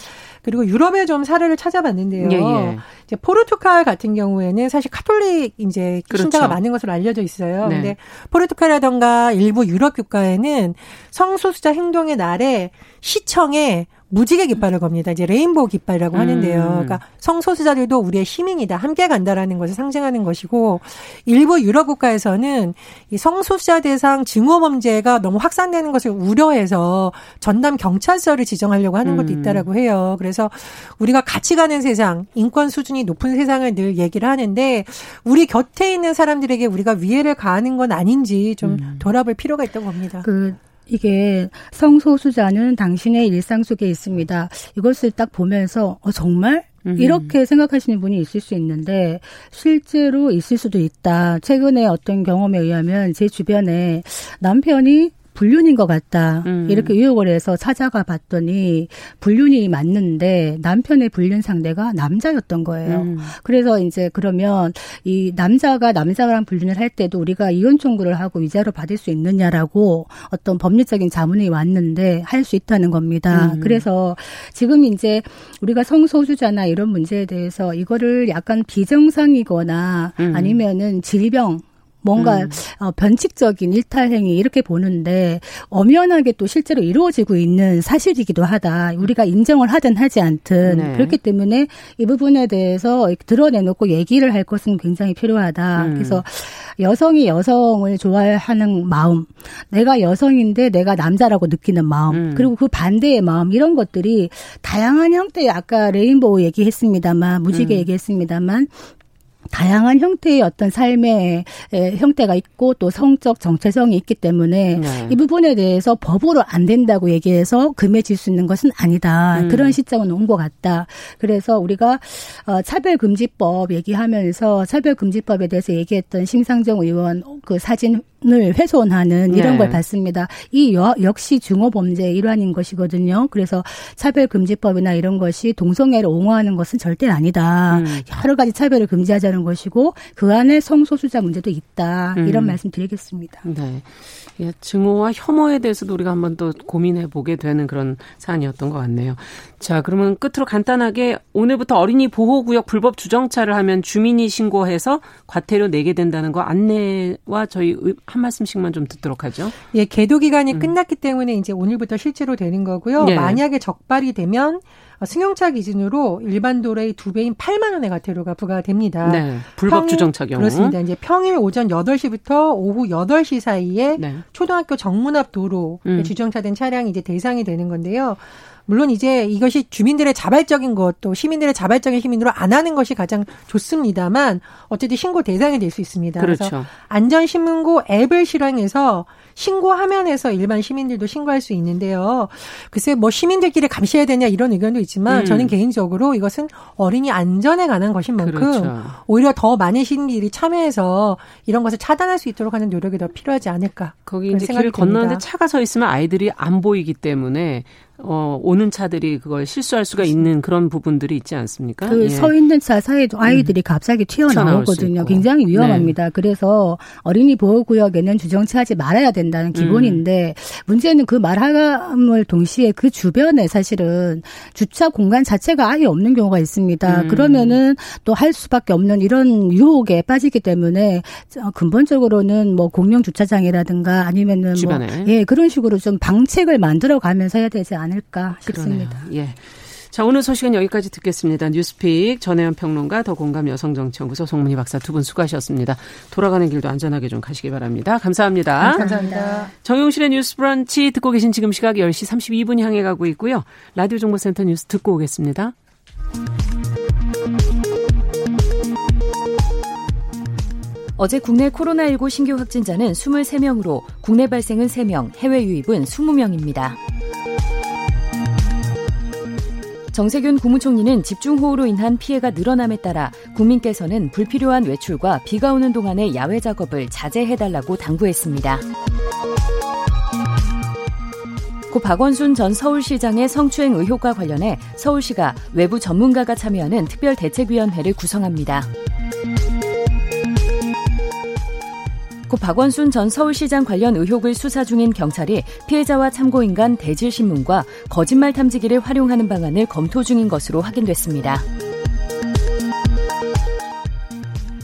S4: 그리고 유럽의 좀 사례를 찾아봤는데요. 예, 예. 이제 포르투갈 같은 경우에는 사실 카톨릭 이제 그렇죠. 신자가 많은 것으로 알려져 있어요. 네. 근데 포르투갈이라던가 일부 유럽 국가에는 성소수자 행동의 날에 시청에 무지개 깃발을 겁니다. 이제 rainbow 깃발이라고 하는데요. 음. 그러니까 성소수자들도 우리의 희망이다. 함께 간다라는 것을 상징하는 것이고 일부 유럽 국가에서는 이 성소수자 대상 증오 범죄가 너무 확산되는 것을 우려해서 전담 경찰서를 지정하려고 하는 것도 음. 있다라고 해요. 그래서 우리가 같이 가는 세상, 인권 수준이 높은 세상을 늘 얘기를 하는데 우리 곁에 있는 사람들에게 우리가 위해를 가하는 건 아닌지 좀 음. 돌아볼 필요가 있다고 봅니다.
S3: 그 이게 성소수자는 당신의 일상 속에 있습니다. 이것을 딱 보면서 어 정말 이렇게 생각하시는 분이 있을 수 있는데 실제로 있을 수도 있다. 최근에 어떤 경험에 의하면 제 주변에 남편이 불륜인 것 같다. 음. 이렇게 의혹을 해서 찾아가 봤더니 불륜이 맞는데 남편의 불륜 상대가 남자였던 거예요. 음. 그래서 이제 그러면 이 남자가 남자랑 불륜을 할 때도 우리가 이혼 청구를 하고 위자료 받을 수 있느냐라고 어떤 법률적인 자문이 왔는데 할 수 있다는 겁니다. 음. 그래서 지금 이제 우리가 성소수자나 이런 문제에 대해서 이거를 약간 비정상이거나 음. 아니면은 질병 뭔가 음. 어, 변칙적인 일탈 행위 이렇게 보는데 엄연하게 또 실제로 이루어지고 있는 사실이기도 하다. 우리가 인정을 하든 하지 않든 네. 그렇기 때문에 이 부분에 대해서 드러내놓고 얘기를 할 것은 굉장히 필요하다. 음. 그래서 여성이 여성을 좋아하는 마음, 내가 여성인데 내가 남자라고 느끼는 마음, 음. 그리고 그 반대의 마음 이런 것들이 다양한 형태의 아까 레인보우 얘기했습니다만 무지개 음. 얘기했습니다만 다양한 형태의 어떤 삶의 형태가 있고 또 성적 정체성이 있기 때문에 네. 이 부분에 대해서 법으로 안 된다고 얘기해서 금해질 수 있는 것은 아니다. 음. 그런 시점은 온 것 같다. 그래서 우리가 어, 차별금지법 얘기하면서 차별금지법에 대해서 얘기했던 심상정 의원 그 사진 을 훼손하는 이런 네. 걸 봤습니다. 이 여, 역시 중어범죄의 일환인 것이거든요. 그래서 차별금지법이나 이런 것이 동성애를 옹호하는 것은 절대 아니다. 음. 여러 가지 차별을 금지하자는 것이고 그 안에 성소수자 문제도 있다. 이런 음. 말씀 드리겠습니다.
S2: 네. 예, 증오와 혐오에 대해서도 우리가 한번 또 고민해 보게 되는 그런 사안이었던 것 같네요. 자, 그러면 끝으로 간단하게 오늘부터 어린이 보호구역 불법 주정차를 하면 주민이 신고해서 과태료 내게 된다는 거 안내와 저희 한 말씀씩만 좀 듣도록 하죠.
S4: 예, 계도 기간이 음. 끝났기 때문에 이제 오늘부터 실제로 되는 거고요. 네. 만약에 적발이 되면 승용차 기준으로 일반 도로의 두 배인 8만 원의 과태료가 부과됩니다. 네.
S2: 불법 주정차 경우.
S4: 그렇습니다. 이제 평일 오전 8시부터 오후 8시 사이에 네. 초등학교 정문 앞 도로 음. 주정차된 차량이 이제 대상이 되는 건데요. 물론 이제 이것이 주민들의 자발적인 것 또 시민들의 자발적인 힘으로 안 하는 것이 가장 좋습니다만 어쨌든 신고 대상이 될 수 있습니다. 그렇죠. 그래서 안전신문고 앱을 실행해서 신고 화면에서 일반 시민들도 신고할 수 있는데요. 글쎄 뭐 시민들끼리 감시해야 되냐 이런 의견도 있지만 음. 저는 개인적으로 이것은 어린이 안전에 관한 것인 만큼 그렇죠. 오히려 더 많은 시민들이 참여해서 이런 것을 차단할 수 있도록 하는 노력이 더 필요하지 않을까.
S2: 거기 이제 길 건너는데 차가 서 있으면 아이들이 안 보이기 때문에 어, 오는 차들이 그걸 실수할 수가 있는 그런 부분들이 있지 않습니까?
S3: 그서 예. 있는 차 사이에도 아이들이 음. 갑자기 튀어나오거든요. 굉장히 위험합니다. 네. 그래서 어린이 보호구역에는 주정차하지 말아야 된다는 기본인데 음. 문제는 그 말함을 동시에 그 주변에 사실은 주차 공간 자체가 아예 없는 경우가 있습니다. 음. 그러면은 또 할 수밖에 없는 이런 유혹에 빠지기 때문에 근본적으로는 뭐 공영 주차장이라든가 아니면은 뭐 주변에. 뭐 예, 그런 식으로 좀 방책을 만들어 가면서 해야 되지 않을까 않을까 싶습니다.
S2: 그러네요. 예. 자, 오늘 소식은 여기까지 듣겠습니다. 뉴스픽 전혜연 평론가 더 공감 여성정치연구소 송문희 박사 두 분 수고하셨습니다. 돌아가는 길도 안전하게 좀 가시기 바랍니다. 감사합니다.
S4: 감사합니다.
S2: 정용실의 뉴스 브런치 듣고 계신 지금 시각 10시 32분 향해 가고 있고요. 라디오 정보센터 뉴스 듣고 오겠습니다.
S1: 어제 국내 코로나19 신규 확진자는 23명으로 국내 발생은 3명, 해외 유입은 20명입니다. 정세균 국무총리는 집중호우로 인한 피해가 늘어남에 따라 국민께서는 불필요한 외출과 비가 오는 동안의 야외 작업을 자제해달라고 당부했습니다. 고 박원순 전 서울시장의 성추행 의혹과 관련해 서울시가 외부 전문가가 참여하는 특별대책위원회를 구성합니다. 고 박원순 전 서울시장 관련 의혹을 수사 중인 경찰이 피해자와 참고인간 대질신문과 거짓말 탐지기를 활용하는 방안을 검토 중인 것으로 확인됐습니다.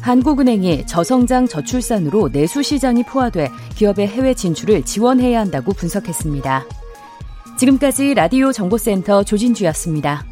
S1: 한국은행이 저성장 저출산으로 내수 시장이 포화돼 기업의 해외 진출을 지원해야 한다고 분석했습니다. 지금까지 라디오 정보센터 조진주였습니다.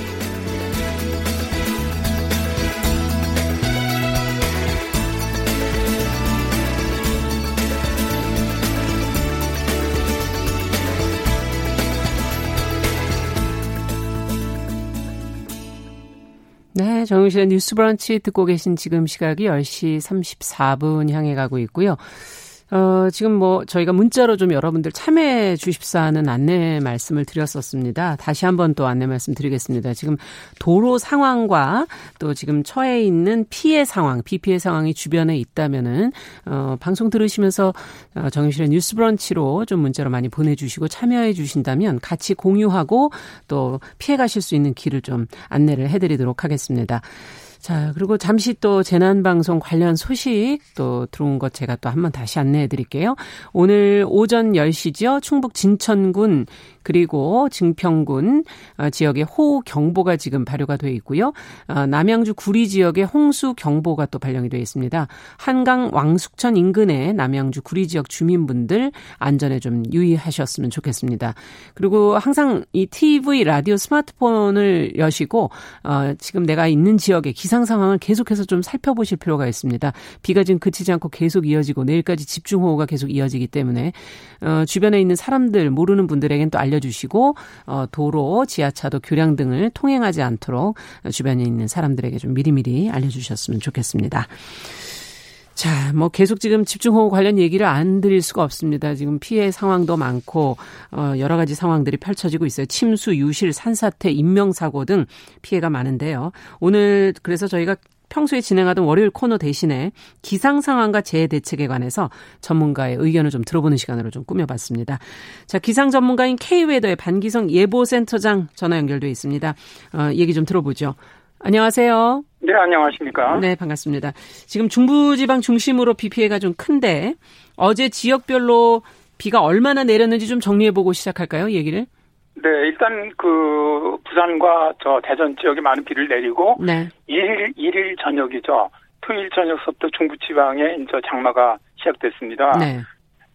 S2: 네, 정용실의 뉴스 브런치 듣고 계신 지금 시각이 10시 34분 향해 가고 있고요. 어, 지금 뭐 저희가 문자로 좀 여러분들 참여해 주십사는 안내 말씀을 드렸었습니다. 다시 한번 또 안내 말씀 드리겠습니다. 지금 도로 상황과 또 지금 처해 있는 피해 상황, 비 피해 상황이 주변에 있다면은 어, 방송 들으시면서 어, 정유실의 뉴스 브런치로 좀 문자로 많이 보내 주시고 참여해 주신다면 같이 공유하고 또 피해 가실 수 있는 길을 좀 안내를 해 드리도록 하겠습니다. 자, 그리고 잠시 또 재난방송 관련 소식 또 들어온 것 제가 또 한번 다시 안내해 드릴게요. 오늘 오전 10시죠. 충북 진천군 그리고 증평군 어, 지역에 호우 경보가 지금 발효가 돼 있고요. 어, 남양주 구리 지역에 홍수 경보가 또 발령이 되어 있습니다. 한강 왕숙천 인근의 남양주 구리 지역 주민분들 안전에 좀 유의하셨으면 좋겠습니다. 그리고 항상 이 TV 라디오 스마트폰을 여시고 어, 지금 내가 있는 지역의 기상 상황을 계속해서 좀 살펴보실 필요가 있습니다. 비가 지금 그치지 않고 계속 이어지고 내일까지 집중호우가 계속 이어지기 때문에 어, 주변에 있는 사람들 모르는 분들에겐 또 알려 알려주시고 어, 도로, 지하차도, 교량 등을 통행하지 않도록 주변에 있는 사람들에게 좀 미리미리 알려주셨으면 좋겠습니다. 자, 뭐 계속 지금 집중호우 관련 얘기를 안 드릴 수가 없습니다. 지금 피해 상황도 많고 어 여러 가지 상황들이 펼쳐지고 있어요. 침수, 유실, 산사태, 인명 사고 등 피해가 많은데요. 오늘 그래서 저희가 평소에 진행하던 월요일 코너 대신에 기상 상황과 재해 대책에 관해서 전문가의 의견을 좀 들어보는 시간으로 좀 꾸며봤습니다. 자, 기상 전문가인 K웨더의 반기성 예보센터장 전화 연결돼 있습니다. 어, 얘기 좀 들어보죠. 안녕하세요.
S5: 네, 안녕하십니까.
S2: 네, 반갑습니다. 지금 중부지방 중심으로 비 피해가 좀 큰데 어제 지역별로 비가 얼마나 내렸는지 좀 정리해보고 시작할까요, 얘기를?
S5: 네, 일단 그 부산과 저 대전 지역에 많은 비를 내리고 네. 1일 1일 저녁이죠. 토요일 저녁서부터 중부 지방에 이제 장마가 시작됐습니다. 네.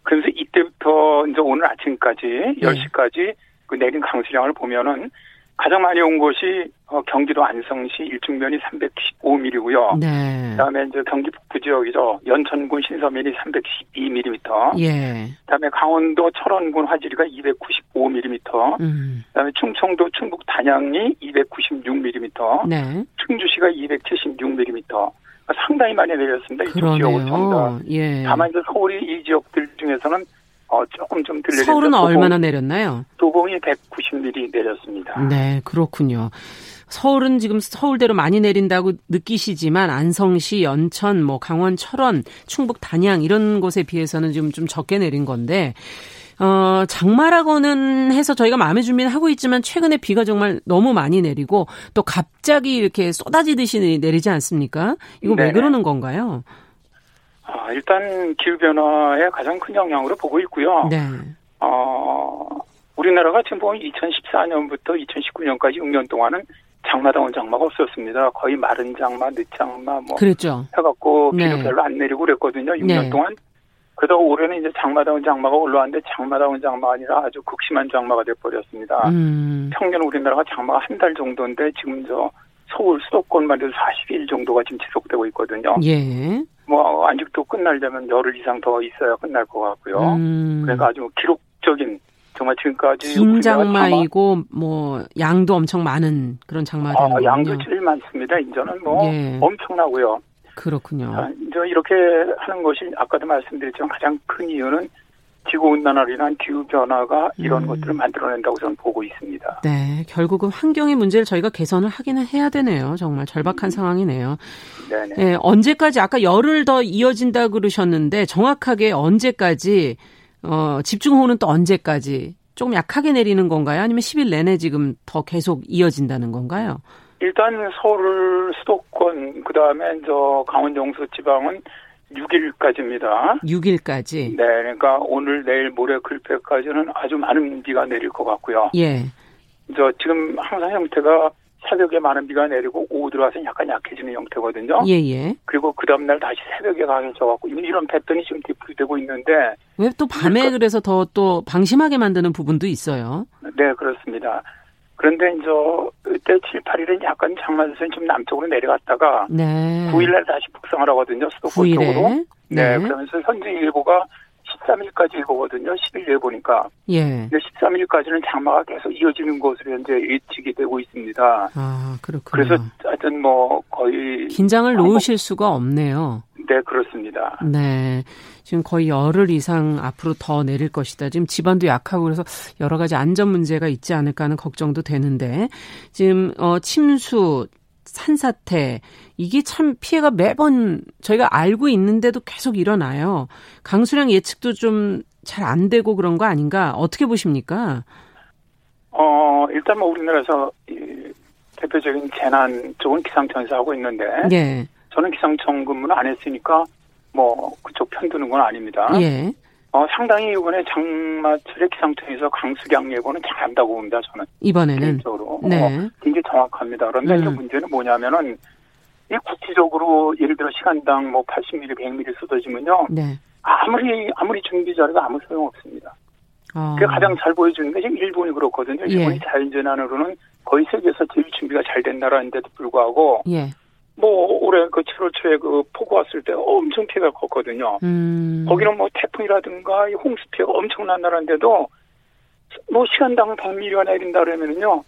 S5: 그래서 이때부터 이제 오늘 아침까지 네. 10시까지 그 내린 강수량을 보면은 가장 많이 온 곳이 어, 경기도 안성시 일중면이 315mm고요. 네. 그다음에 이제 경기 북부 지역이죠. 연천군 신서면이 312mm. 예. 그다음에 강원도 철원군 화지리가 295mm. 음. 그다음에 충청도 충북 단양이 296mm. 네. 충주시가 276mm. 상당히 많이 내렸습니다. 이쪽 지역은 전부 예. 다만 이제 서울이 이 지역들 중에서는 어, 조금 좀 들려요.
S2: 서울은 도봉, 얼마나 내렸나요?
S5: 도봉이 190mm 내렸습니다.
S2: 네, 그렇군요. 서울은 지금 서울대로 많이 내린다고 느끼시지만 안성시, 연천, 뭐 강원, 철원, 충북 단양 이런 곳에 비해서는 지금 좀 적게 내린 건데 어, 장마라고는 해서 저희가 마음의 준비는 하고 있지만 최근에 비가 정말 너무 많이 내리고 또 갑자기 이렇게 쏟아지듯이 내리지 않습니까? 이거 네네. 왜 그러는 건가요?
S5: 아, 일단 기후변화에 가장 큰 영향으로 보고 있고요. 네. 어, 우리나라가 지금 보면 2014년부터 2019년까지 6년 동안은 장마다운 장마가 없었습니다. 거의 마른 장마, 늦장마 뭐
S2: 그랬죠.
S5: 해갖고 비도 네. 별로 안 내리고 그랬거든요. 6년 네. 동안. 그러다 올해는 이제 장마다운 장마가 올라왔는데 장마다운 장마가 아니라 아주 극심한 장마가 돼버렸습니다. 음. 평균 우리나라가 장마가 한 달 정도인데 지금 저 서울 수도권만 해도 40일 정도가 지금 지속되고 있거든요. 예. 뭐 아직도 끝날려면 열흘 이상 더 있어야 끝날 것 같고요. 음. 그러니까 아주 기록적인 정말 지금까지
S2: 긴 장마이고 뭐 양도 엄청 많은 그런 장마가 아,
S5: 양도 제일 많습니다. 이제는 뭐 예. 엄청나고요.
S2: 그렇군요.
S5: 자, 이제 이렇게 하는 것이 아까도 말씀드렸지만 가장 큰 이유는 지구온난화로 인한 기후변화가 이런 음. 것들을 만들어낸다고 저는 보고 있습니다.
S2: 네, 결국은 환경의 문제를 저희가 개선을 하기는 해야 되네요. 정말 절박한 음. 상황이네요. 네네. 네, 언제까지 아까 열흘 더 이어진다 그러셨는데 정확하게 언제까지 어, 집중호우는 또 언제까지 조금 약하게 내리는 건가요? 아니면 10일 내내 지금 더 계속 이어진다는 건가요?
S5: 일단 서울 수도권 그다음에 저 강원 영서 지방은 6일까지입니다.
S2: 6일까지.
S5: 네, 그러니까 오늘 내일 모레 글패까지는 아주 많은 비가 내릴 것 같고요. 예. 저 지금 항상 형태가 새벽에 많은 비가 내리고 오후 들어와서 약간 약해지는 형태거든요. 예, 예. 그리고 그 다음날 다시 새벽에 강해져갖고 이런 패턴이 지금 디플이되고 있는데.
S2: 왜 또 밤에 그러니까, 그래서 더 또 방심하게 만드는 부분도 있어요?
S5: 네, 그렇습니다. 그런데 이제 그때 7, 8일은 약간 장마선이 좀 남쪽으로 내려갔다가 네. 9일날 다시 북상을 하거든요. 수도권 쪽으로. 네. 네. 그러면서 현재 일보가 13일까지 일보거든요. 10일 예보니까. 예. 근데 13일까지는 장마가 계속 이어지는 것으로 현재 예측이 되고 있습니다.
S2: 아, 그렇군요.
S5: 그래서 하여튼 뭐 거의
S2: 긴장을 놓으실 수가 없네요.
S5: 네, 그렇습니다.
S2: 네. 지금 거의 열흘 이상 앞으로 더 내릴 것이다. 지금 지반도 약하고 그래서 여러 가지 안전 문제가 있지 않을까 하는 걱정도 되는데 지금 어 침수 산사태 이게 참 피해가 매번 저희가 알고 있는데도 계속 일어나요. 강수량 예측도 좀 잘 안 되고 그런 거 아닌가? 어떻게 보십니까?
S5: 어, 일단 뭐 우리나라에서 이 대표적인 재난 쪽은 기상청에서 하고 있는데 예. 저는 기상청 근무는 안 했으니까 뭐 그쪽 편드는 건 아닙니다. 예. 어, 상당히 이번에 장마철에 기상청에서 강수량 예보는 잘한다고 봅니다. 저는
S2: 이번에는
S5: 개인적으로 네. 어, 굉장히 정확합니다. 그런데 음. 이제 문제는 뭐냐면은 이 구체적으로 예를 들어 시간당 뭐 80mm, 100mm 쏟아지면요. 네. 아무리 아무리 준비 잘해도 아무 소용 없습니다. 어. 그게 가장 잘 보여주는 게 지금 일본이 그렇거든요. 일본이 예. 자연재난으로는 거의 세계에서 제일 준비가 잘 된 나라인데도 불구하고 예. 뭐 올해 그 7월 초에 그 폭우 왔을 때 엄청 피해가 컸거든요. 음. 거기는 뭐 태풍이라든가 홍수 피해가 엄청난 나라인데도 뭐 시간당 100미리가 내린다 그러면은요.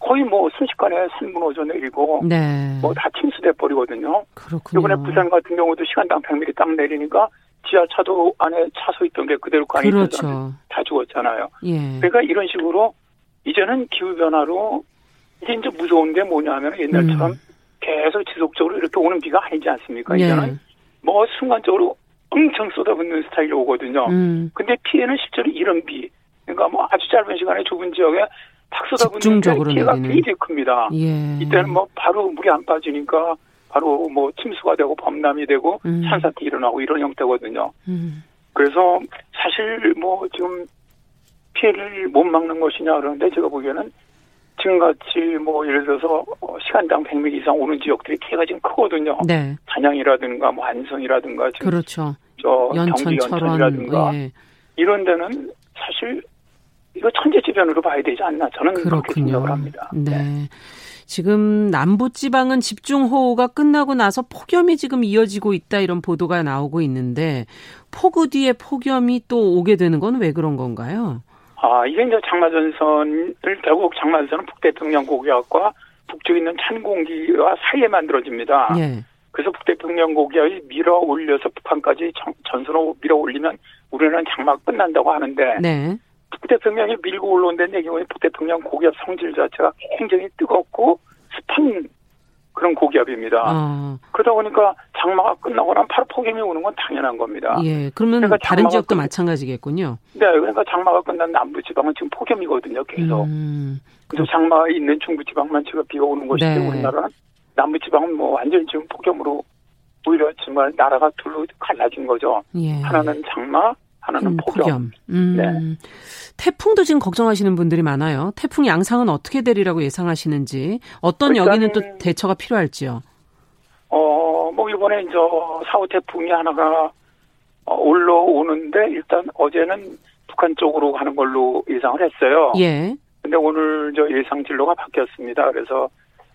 S5: 거의 뭐 순식간에 술 무너져 내리고 네. 뭐다 침수돼 버리거든요.
S2: 그렇군요.
S5: 이번에 부산 같은 경우도 시간당 100mm 딱 내리니까 지하차도 안에 차서 있던 게 그대로 꽝이 그렇죠. 다 죽었잖아요. 예. 그러니까 이런 식으로 이제는 기후 변화로 이제 이제 무서운 게 뭐냐면 옛날처럼 음. 계속 지속적으로 이렇게 오는 비가 아니지 않습니까? 예. 이제는 뭐 순간적으로 엄청 쏟아붓는 스타일로 오거든요. 음. 근데 피해는 실제로 이런 비, 그러니까 뭐 아주 짧은 시간에 좁은 지역에 탁 쏟아붓는 피해가 내리는. 굉장히 큽니다. 예. 이때는 뭐 바로 물이 안 빠지니까 바로 뭐 침수가 되고 범람이 되고 음. 산사태 일어나고 이런 형태거든요. 음. 그래서 사실 뭐 지금 피해를 못 막는 것이냐 그러는데 제가 보기에는 지금같이 뭐 예를 들어서 어, 시간당 100mm 이상 오는 지역들이 피해가 지금 크거든요. 네. 단양이라든가 뭐 안성이라든가
S2: 지금 그렇죠.
S5: 저 경기 연천이라든가 예. 이런 데는 사실 이거 천재지변으로 봐야 되지 않나 저는 그렇군요. 그렇게 생각을 합니다.
S2: 네. 네. 지금 남부 지방은 집중호우가 끝나고 나서 폭염이 지금 이어지고 있다 이런 보도가 나오고 있는데 폭우 뒤에 폭염이 또 오게 되는 건 왜 그런 건가요?
S5: 아, 이게 이제 장마전선을 결국 장마전선은 북태평양 고기압과 북쪽에 있는 찬 공기와 사이에 만들어집니다. 예. 그래서 북태평양 고기압이 밀어 올려서 북한까지 전선으로 밀어 올리면 우리나라는 장마가 끝난다고 하는데 네. 북태평양이 밀고 올라온 데는 경우에 북태평양 고기압 성질 자체가 굉장히 뜨겁고 습한 그런 고기압입니다. 어. 그러다 보니까 장마가 끝나고 나면 바로 폭염이 오는 건 당연한 겁니다.
S2: 예, 그러면 그러니까 다른 지역도 끝... 마찬가지겠군요.
S5: 네, 그러니까 장마가 끝난 남부 지방은 지금 폭염이거든요, 계속. 음, 그래서 장마 있는 중부 지방만 지금 비가 오는 것이지 네. 우리나라는 남부 지방은 뭐 완전히 지금 폭염으로 오히려 정말 나라가 둘로 갈라진 거죠. 예. 하나는 장마, 하나는 음, 폭염. 폭염. 음. 네.
S2: 태풍도 지금 걱정하시는 분들이 많아요. 태풍 양상은 어떻게 되리라고 예상하시는지, 어떤 여기는 또 대처가 필요할지요.
S5: 어, 뭐 이번에 이제 사후 태풍이 하나가 어, 올라오는데 일단 어제는 북한 쪽으로 가는 걸로 예상을 했어요. 예. 근데 오늘 저 예상 진로가 바뀌었습니다. 그래서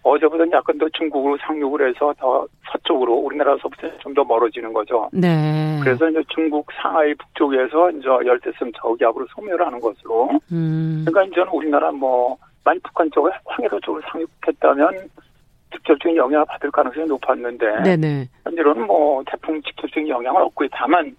S5: 어제보다는 약간 더 중국으로 상륙을 해서 더 서쪽으로 우리나라서부터 좀 더 멀어지는 거죠. 네. 그래서 이제 중국 상하이 북쪽에서 이제 열대성 저기압으로 소멸하는 것으로. 음. 그러니까 이제는 우리나라 뭐 만약 북한 쪽에 황해도 쪽으로 상륙했다면 직접적인 영향을 받을 가능성이 높았는데 네네. 현재로는 뭐 태풍 직접적인 영향을 얻고 있다만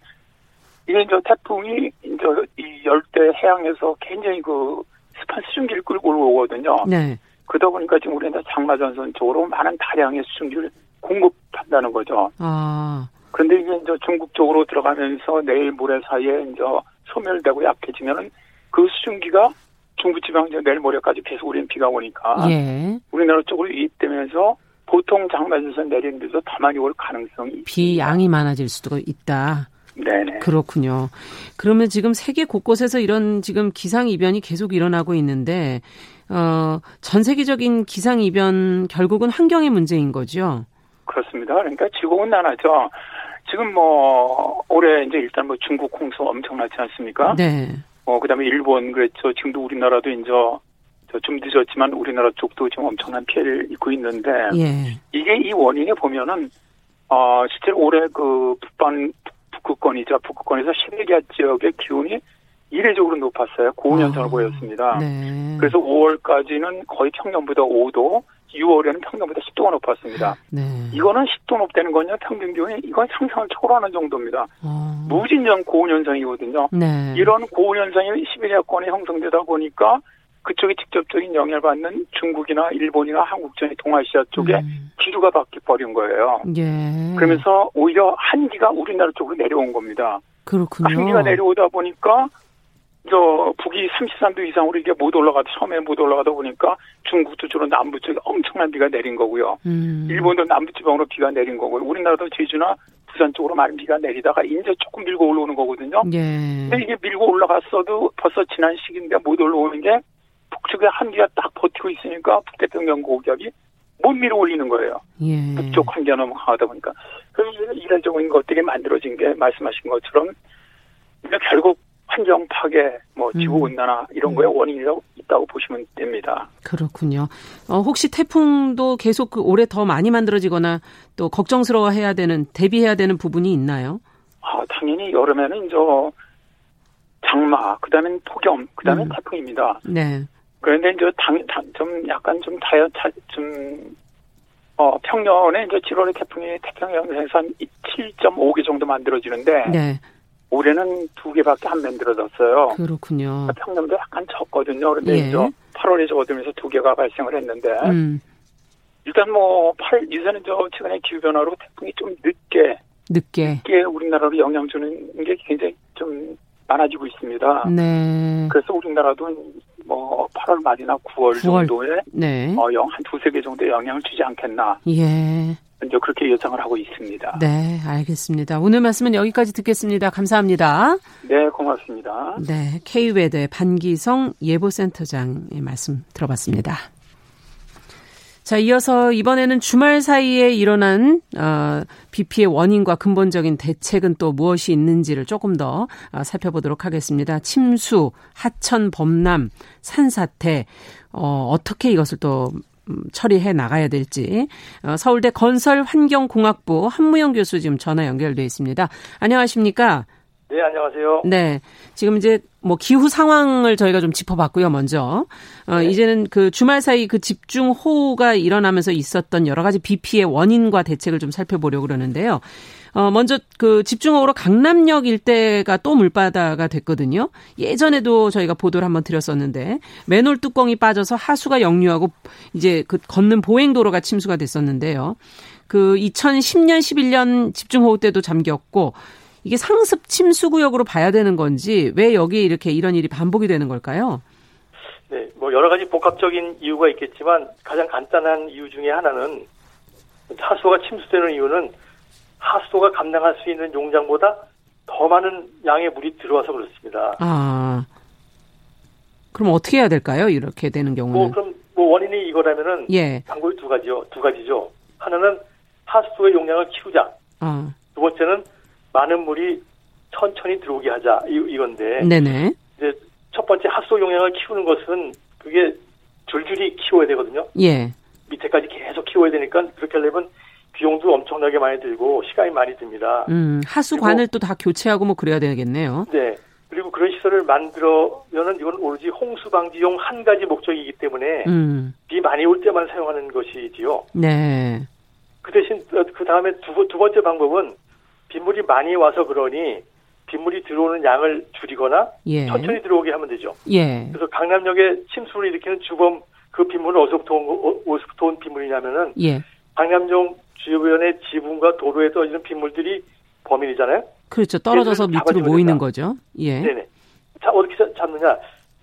S5: 이게 이제 태풍이 이제 이 열대 해양에서 굉장히 그 습한 수증기를 끌고 오거든요. 네. 그러다 보니까 지금 우리는 장마전선 쪽으로 많은 다량의 수증기를 공급한다는 거죠. 아. 그런데 이게 이제 중국 쪽으로 들어가면서 내일 모레 사이에 이제 소멸되고 약해지면은 그 수증기가 중부지방 이제 내일 모레까지 계속 우리는 비가 오니까 예. 우리나라 쪽으로 이입되면서 보통 장마전선 내리는데도 더 많이 올 가능성이
S2: 비 양이 많아질 수도 있다.
S5: 네네.
S2: 그렇군요. 그러면 지금 세계 곳곳에서 이런 지금 기상 이변이 계속 일어나고 있는데 어, 전 세계적인 기상 이변 결국은 환경의 문제인 거죠.
S5: 그렇습니다. 그러니까 지구온난화죠. 지금 뭐 올해 이제 일단 뭐 중국 홍수 엄청나지 않습니까? 네. 어 그다음에 일본 그랬죠. 지금도 우리나라도 이제 좀 늦었지만 우리나라 쪽도 지금 엄청난 피해를 입고 있는데 예. 이게 이 원인에 보면은 어 실제 올해 그 북방 북극권이죠. 북극권에서 시베리아 지역의 기온이 이례적으로 높았어요. 고온 현상을 아, 보였습니다. 네. 그래서 5월까지는 거의 평년보다 5도, 6월에는 평균보다 10도가 높았습니다. 네. 이거는 10도 높다는 건요, 평균 기온이 이건 상상을 초월하는 정도입니다. 어. 무진전 고온 현상이거든요. 네. 이런 고온 현상이 시베리아권에 형성되다 보니까 그쪽에 직접적인 영향을 받는 중국이나 일본이나 한국 전이 동아시아 쪽에 음. 기류가 바뀌어 버린 거예요. 예. 그러면서 오히려 한기가 우리나라 쪽으로 내려온 겁니다.
S2: 그렇군요.
S5: 한기가 내려오다 보니까 저 북이 33도 이상으로 이게 못 올라가다 처음에 못 올라가다 보니까 중국도 주로 남부 쪽에 엄청난 비가 내린 거고요. 음. 일본도 남부 지방으로 비가 내린 거고요. 우리나라도 제주나 부산 쪽으로 많은 비가 내리다가 이제 조금 밀고 올라오는 거거든요. 예. 근데 이게 밀고 올라갔어도 벌써 지난 시기인데 못 올라오는 게 북쪽에 한기가 딱 버티고 있으니까 북태평양 고기압이 못 밀어 올리는 거예요. 예. 북쪽 한기가 너무 강하다 보니까. 그래서 이런 적인 것들이 만들어진 게 말씀하신 것처럼 결국 환경 파괴, 뭐 지구 온난화 음. 이런 거에 원인이라고 있다고 보시면 됩니다.
S2: 그렇군요. 어, 혹시 태풍도 계속 그 올해 더 많이 만들어지거나 또 걱정스러워해야 되는 대비해야 되는 부분이 있나요?
S5: 아 당연히 여름에는 저 장마, 그다음엔 폭염, 그다음엔 음. 태풍입니다. 네. 그런데 이제 당, 당, 좀 약간 좀 다여 좀 어, 평년에 이제 7월에 태풍이 태평양에서 한 7.5개 정도 만들어지는데 네. 올해는 두 개밖에 안 만들어졌어요.
S2: 그렇군요.
S5: 평년도 약간 적거든요. 그런데 예. 이제 8월에 적어들면서 두 개가 발생을 했는데 음. 일단 뭐 8, 이제는 저 최근에 기후 변화로 태풍이 좀 늦게
S2: 늦게
S5: 늦게 우리나라로 영향 주는 게 굉장히 좀 많아지고 있습니다. 네. 그래서 우리나라도 뭐 8월 말이나 9월, 9월. 정도에 네. 어, 한 두세 개 정도의 영향을 주지 않겠나. 예. 이제 그렇게 예상을 하고 있습니다.
S2: 네, 알겠습니다. 오늘 말씀은 여기까지 듣겠습니다. 감사합니다.
S5: 네, 고맙습니다.
S2: 네, K웨더의 반기성 예보센터장의 말씀 들어봤습니다. 자, 이어서 이번에는 주말 사이에 일어난 어, 비 피해 원인과 근본적인 대책은 또 무엇이 있는지를 조금 더 어, 살펴보도록 하겠습니다. 침수, 하천 범람, 산사태 어, 어떻게 이것을 또 음, 처리해 나가야 될지 어, 서울대 건설환경공학부 한무영 교수 지금 전화 연결돼 있습니다. 안녕하십니까?
S6: 네, 안녕하세요.
S2: 네. 지금 이제 뭐 기후 상황을 저희가 좀 짚어봤고요, 먼저. 어, 네. 이제는 그 주말 사이 그 집중 호우가 일어나면서 있었던 여러 가지 비 피해 원인과 대책을 좀 살펴보려고 그러는데요. 어, 먼저 그 집중호우로 강남역 일대가 또 물바다가 됐거든요. 예전에도 저희가 보도를 한번 드렸었는데 맨홀 뚜껑이 빠져서 하수가 역류하고 이제 그 걷는 보행도로가 침수가 됐었는데요. 그 2010년, 11년 집중호우 때도 잠겼고 이게 상습 침수 구역으로 봐야 되는 건지 왜 여기 이렇게 이런 일이 반복이 되는 걸까요?
S6: 네, 뭐 여러 가지 복합적인 이유가 있겠지만 가장 간단한 이유 중에 하나는 하수가 침수되는 이유는 하수도가 감당할 수 있는 용량보다 더 많은 양의 물이 들어와서 그렇습니다.
S2: 아. 그럼 어떻게 해야 될까요? 이렇게 되는 경우는?
S6: 뭐 그럼 뭐 원인이 이거라면은 예. 방법이 두 가지요. 두 가지죠. 하나는 하수도의 용량을 키우자. 아. 두 번째는 많은 물이 천천히 들어오게 하자 이, 이건데 네네. 이제 첫 번째 합소 용량을 키우는 것은 그게 줄줄이 키워야 되거든요. 예. 밑에까지 계속 키워야 되니까 그렇게 하려면 비용도 엄청나게 많이 들고 시간이 많이 듭니다.
S2: 음, 하수관을 또 다 교체하고 뭐 그래야 되겠네요.
S6: 네. 그리고 그런 시설을 만들어면은 이건 오로지 홍수 방지용 한 가지 목적이기 때문에 음. 비 많이 올 때만 사용하는 것이지요. 네. 그 대신 어, 그 다음에 두, 두 번째 방법은 빗물이 많이 와서 그러니 빗물이 들어오는 양을 줄이거나 예. 천천히 들어오게 하면 되죠. 예. 그래서 강남역에 침수를 일으키는 주범 그 빗물은 어디서부터 온, 어, 어디서부터 온 빗물이냐면은 예. 강남역 주변의 지붕과 도로에 떠지는 빗물들이 범인이잖아요.
S2: 그렇죠. 떨어져서 밑으로 모이는 거죠. 예.
S6: 네네. 자, 어떻게 잡느냐.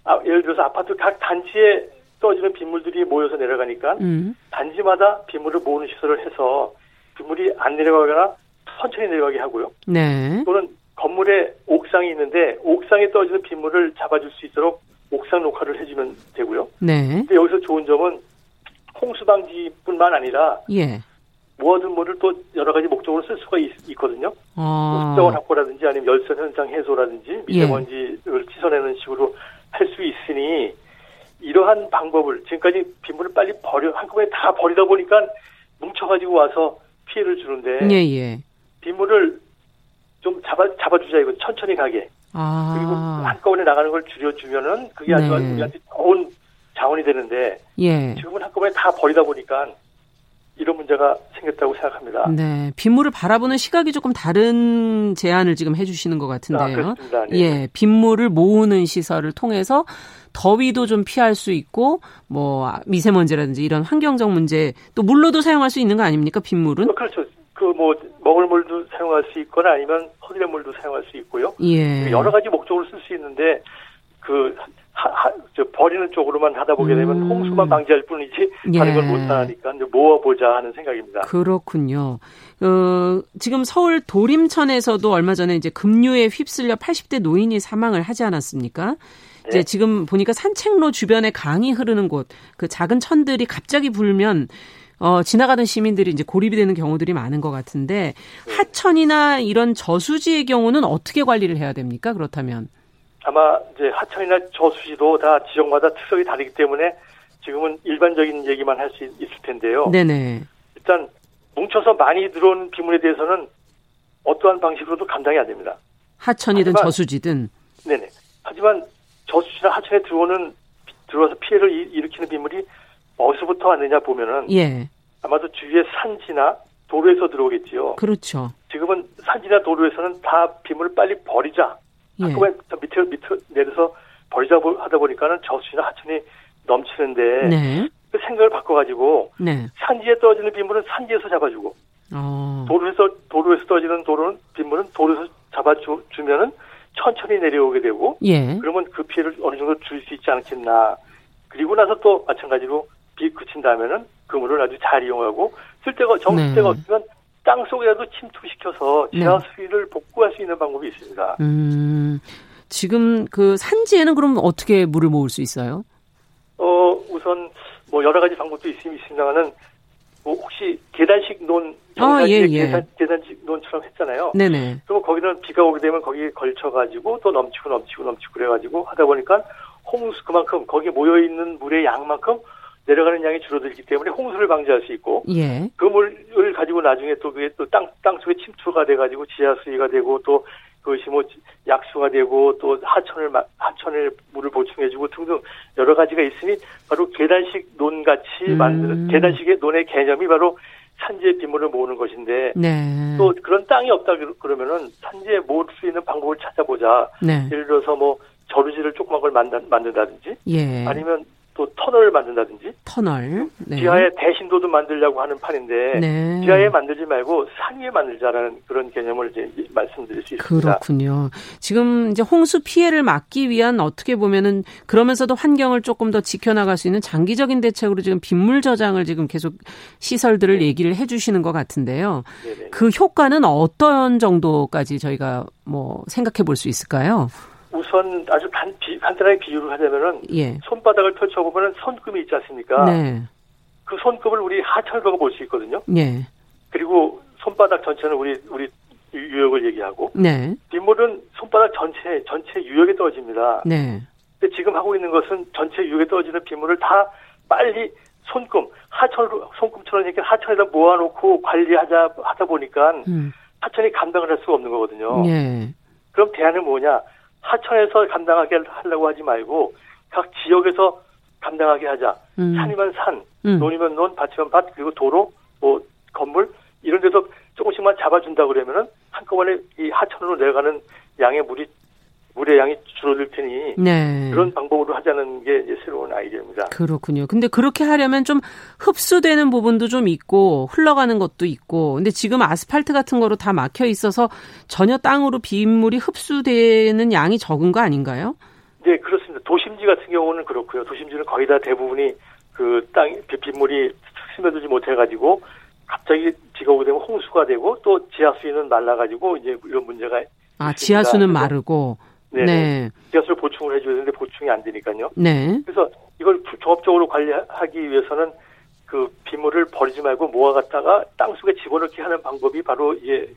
S6: 아, 예를 들어서 아파트 각 단지에 떠지는 빗물들이 모여서 내려가니까 음. 단지마다 빗물을 모으는 시설을 해서 빗물이 안 내려가거나 천천히 내려가게 하고요. 네. 또는 건물에 옥상이 있는데 옥상에 떨어지는 빗물을 잡아줄 수 있도록 옥상 녹화를 해주면 되고요. 네. 근데 여기서 좋은 점은 홍수 방지뿐만 아니라 예. 모아둔 물을 또 여러 가지 목적으로 쓸 수가 있, 거든요 아. 수자원 확보라든지 아니면 열선 현상 해소라든지 미세먼지를 예. 씻어내는 식으로 할 수 있으니 이러한 방법을 지금까지 빗물을 빨리 버려 한꺼번에 다 버리다 보니까 뭉쳐가지고 와서 피해를 주는데 예, 예. 빗물을 좀 잡아 잡아주자 이거 천천히 가게. 아. 그리고 한꺼번에 나가는 걸 줄여주면은 그게 아주 네. 우리한테 좋은 자원이 되는데 예. 지금은 한꺼번에 다 버리다 보니까 이런 문제가 생겼다고 생각합니다.
S2: 네, 빗물을 바라보는 시각이 조금 다른 제안을 지금 해주시는 것 같은데요.
S6: 아, 그렇습니다. 네.
S2: 예, 빗물을 모으는 시설을 통해서 더위도 좀 피할 수 있고 뭐 미세먼지라든지 이런 환경적 문제 또 물로도 사용할 수 있는 거 아닙니까? 빗물은?
S6: 어, 그렇죠. 그 뭐 먹을 물도 사용할 수 있거나 아니면 허리의 물도 사용할 수 있고요.
S2: 예.
S6: 여러 가지 목적으로 쓸 수 있는데 그 하, 하, 저 버리는 쪽으로만 하다 보게 되면 음. 홍수만 방지할 뿐이지 다른 예. 걸 못하니까 모아보자 하는 생각입니다.
S2: 그렇군요. 어, 지금 서울 도림천에서도 얼마 전에 이제 급류에 휩쓸려 80대 노인이 사망을 하지 않았습니까? 네. 이제 지금 보니까 산책로 주변에 강이 흐르는 곳, 그 작은 천들이 갑자기 불면 어, 지나가던 시민들이 이제 고립이 되는 경우들이 많은 것 같은데 네. 하천이나 이런 저수지의 경우는 어떻게 관리를 해야 됩니까? 그렇다면?
S6: 아마 이제 하천이나 저수지도 다 지역마다 특성이 다르기 때문에 지금은 일반적인 얘기만 할 수 있을 텐데요.
S2: 네네.
S6: 일단 뭉쳐서 많이 들어온 비물에 대해서는 어떠한 방식으로도 감당이 안 됩니다.
S2: 하천이든 하지만, 저수지든.
S6: 네네. 하지만 저수지나 하천에 들어오는 들어와서 피해를 일으키는 비물이 어디서부터 왔느냐 보면은
S2: 예.
S6: 아마도 주위의 산지나 도로에서 들어오겠지요.
S2: 그렇죠.
S6: 지금은 산지나 도로에서는 다 비물을 빨리 버리자. 예. 한꺼번에 밑에 밑에 내려서 버리자 하다 보니까는 저수지나 하천이 넘치는데
S2: 네.
S6: 그 생각을 바꿔가지고
S2: 네.
S6: 산지에 떨어지는 빗물은 산지에서 잡아주고
S2: 어.
S6: 도로에서 도로에서 떨어지는 도로는 빗물은 도로에서 잡아주면은 천천히 내려오게 되고
S2: 예.
S6: 그러면 그 피해를 어느 정도 줄수 있지 않겠나 그리고 나서 또 마찬가지로 비 그친 다음에는 그물을 아주 잘 이용하고 쓸 데가 정쓸데가 네. 없으면 땅 속에라도 침투시켜서 지하 수위를 네. 복구할 수 있는 방법이 있습니다.
S2: 음, 지금 그 산지에는 그럼 어떻게 물을 모을 수 있어요?
S6: 어, 우선 뭐 여러 가지 방법도 있습니다만은 뭐 혹시 계단식 논
S2: 아, 예, 예.
S6: 계단, 계단식 논처럼 했잖아요.
S2: 네네.
S6: 그럼 거기는 비가 오게 되면 거기에 걸쳐가지고 또 넘치고 넘치고 넘치고 그래가지고 하다 보니까 홍수 그만큼 거기에 모여 있는 물의 양만큼 내려가는 양이 줄어들기 때문에 홍수를 방지할 수 있고
S2: 예.
S6: 그 물을 가지고 나중에 또 그게 또 땅 땅 속에 침투가 돼가지고 지하 수위가 되고 또 그것이 뭐 약수가 되고 또 하천을 하천을 물을 보충해주고 등등 여러 가지가 있으니 바로 계단식 논 같이 음. 만드는 계단식의 논의 개념이 바로 산지에 빗물을 모으는 것인데
S2: 네.
S6: 또 그런 땅이 없다 그러면은 산지에 모을 수 있는 방법을 찾아보자.
S2: 네.
S6: 예를 들어서 뭐 저루지를 조그만 걸 만든, 만든다든지
S2: 예.
S6: 아니면 또 터널을 만든다든지
S2: 터널 네.
S6: 지하에 대신도도 만들려고 하는 판인데
S2: 네.
S6: 지하에 만들지 말고 산 위에 만들자라는 그런 개념을 이제 말씀드릴 수 있습니다.
S2: 그렇군요. 지금 이제 홍수 피해를 막기 위한 어떻게 보면은 그러면서도 환경을 조금 더 지켜나갈 수 있는 장기적인 대책으로 지금 빗물 저장을 지금 계속 시설들을 네. 얘기를 해주시는 것 같은데요.
S6: 네네.
S2: 그 효과는 어떤 정도까지 저희가 뭐 생각해 볼 수 있을까요?
S6: 우선 아주 간, 비, 간단하게 비유를 하자면은
S2: 예.
S6: 손바닥을 펼쳐보면 손금이 있지 않습니까?
S2: 네.
S6: 그 손금을 우리 하천으로 볼 수 있거든요.
S2: 예.
S6: 그리고 손바닥 전체는 우리 우리 유역을 얘기하고
S2: 네.
S6: 빗물은 손바닥 전체 전체 유역에 떨어집니다.
S2: 네.
S6: 근데 지금 하고 있는 것은 전체 유역에 떨어지는 빗물을 다 빨리 손금 하천으로 손금처럼 이렇게 하천에다 모아놓고 관리하자 하다 보니까
S2: 음.
S6: 하천이 감당을 할 수가 없는 거거든요.
S2: 예.
S6: 그럼 대안은 뭐냐? 하천에서 감당하게 하려고 하지 말고 각 지역에서 감당하게 하자.
S2: 음.
S6: 산이면 산,
S2: 음.
S6: 논이면 논, 밭이면 밭, 그리고 도로, 뭐 건물 이런 데서 조금씩만 잡아준다 그러면은 한꺼번에 이 하천으로 내려가는 양의 물이 물의 양이 줄어들 테니
S2: 네.
S6: 그런 방법으로 하자는 게 새로운 아이디어입니다.
S2: 그렇군요. 근데 그렇게 하려면 좀 흡수되는 부분도 좀 있고 흘러가는 것도 있고 근데 지금 아스팔트 같은 거로 다 막혀 있어서 전혀 땅으로 빗물이 흡수되는 양이 적은 거 아닌가요?
S6: 네, 그렇습니다. 도심지 같은 경우는 그렇고요. 도심지는 거의 다 대부분이 그 땅 빗물이 스며들지 못해 가지고 갑자기 비가 오게 되면 홍수가 되고 또 지하 수위는 말라 가지고 이제 이런 문제가
S2: 아, 지하수는 마르고
S6: 네. 네. 지하수를 보충을 해줘야 되는데 보충이 안 되니까요.
S2: 네.
S6: 그래서 이걸 종합적으로 관리하기 위해서는 그 빗물을 버리지 말고 모아갔다가 땅 속에 집어넣기 하는 방법이 바로 이제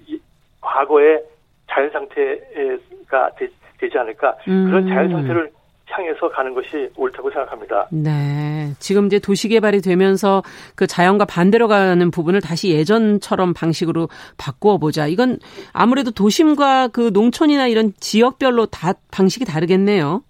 S6: 과거의 자연 상태가 되, 지 않을까
S2: 음.
S6: 그런 자연 상태를 향해서 가는 것이 옳다고 생각합니다.
S2: 네. 지금 이제 도시 개발이 되면서 그 자연과 반대로 가는 부분을 다시 예전처럼 방식으로 바꾸어 보자. 이건 아무래도 도심과 그 농촌이나 이런 지역별로 다 방식이 다르겠네요.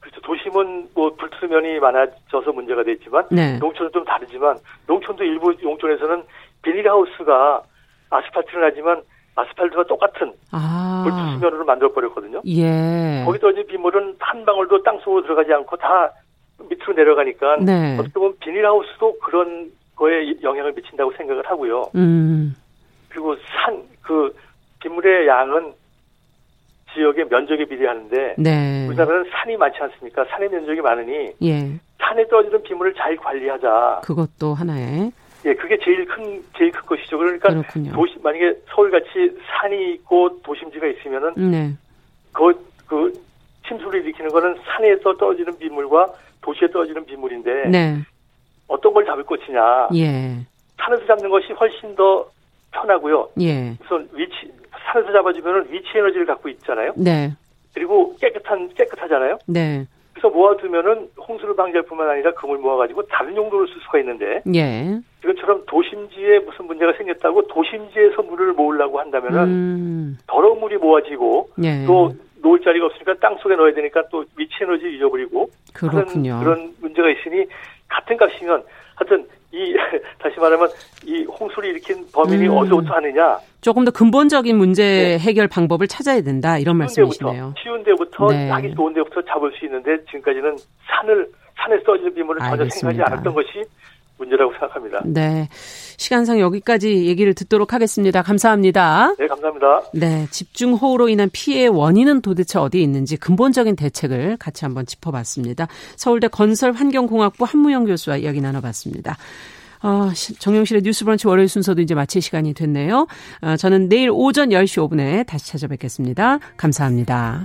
S6: 그렇죠. 도심은 뭐 불투면이 많아져서 문제가 됐지만 네. 농촌은 좀 다르지만 농촌도 일부 농촌에서는 비닐하우스가 아스팔트는 하지만 아스팔트와 똑같은 아. 불투수면으로 만들어 버렸거든요. 예. 거기 떨어진 빗물은 한 방울도 땅 속으로 들어가지 않고 다 밑으로 내려가니까 네. 어떻게 보면 비닐하우스도 그런 거에 영향을 미친다고 생각을 하고요. 음. 그리고 산그 빗물의 양은 지역의 면적에 비례하는데 네. 우리나라는 산이 많지 않습니까? 산의 면적이 많으니 예. 산에 떨어지는 빗물을 잘 관리하자.
S2: 그것도 하나의
S6: 예, 그게 제일 큰 제일 큰 것이죠. 그러니까 그렇군요. 도시 만약에 서울같이 산이 있고 도심지가 있으면은 네. 그, 그 침수를 일으키는 거는 산에서 떨어지는 빗물과 도시에 떨어지는 빗물인데 네. 어떤 걸 잡을 것이냐. 예. 산에서 잡는 것이 훨씬 더 편하고요. 예. 우선 위치 산에서 잡아주면 위치 에너지를 갖고 있잖아요. 네. 그리고 깨끗한 깨끗하잖아요. 네. 그래서 모아두면은 홍수를 방지할 뿐만 아니라 금을 모아가지고 다른 용도로 쓸 수가 있는데 예. 이것처럼 도심지에 무슨 문제가 생겼다고 도심지에서 물을 모으려고 한다면은 음. 더러운 물이 모아지고 예. 또 놓을 자리가 없으니까 땅 속에 넣어야 되니까 또 위치 에너지 잃어버리고 그렇군요. 그런 문제가 있으니 같은 값이면 하여튼 이 다시 말하면 이 홍수를 일으킨 범인이 음. 어디부터 하느냐
S2: 조금 더 근본적인 문제 네. 해결 방법을 찾아야 된다 이런 말씀이시네요.
S6: 쉬운 데부터 네. 하기 좋은 데부터 잡을 수 있는데 지금까지는 산을 산에 써지는 비물을 전혀 생각하지 않았던 것이 문제라고 생각합니다.
S2: 네. 시간상 여기까지 얘기를 듣도록 하겠습니다. 감사합니다.
S6: 네, 감사합니다.
S2: 네. 집중호우로 인한 피해의 원인은 도대체 어디에 있는지 근본적인 대책을 같이 한번 짚어봤습니다. 서울대 건설환경공학부 한무영 교수와 이야기 나눠봤습니다. 어, 정용실의 뉴스 브런치 월요일 순서도 이제 마칠 시간이 됐네요. 어, 저는 내일 오전 10시 5분에 다시 찾아뵙겠습니다. 감사합니다.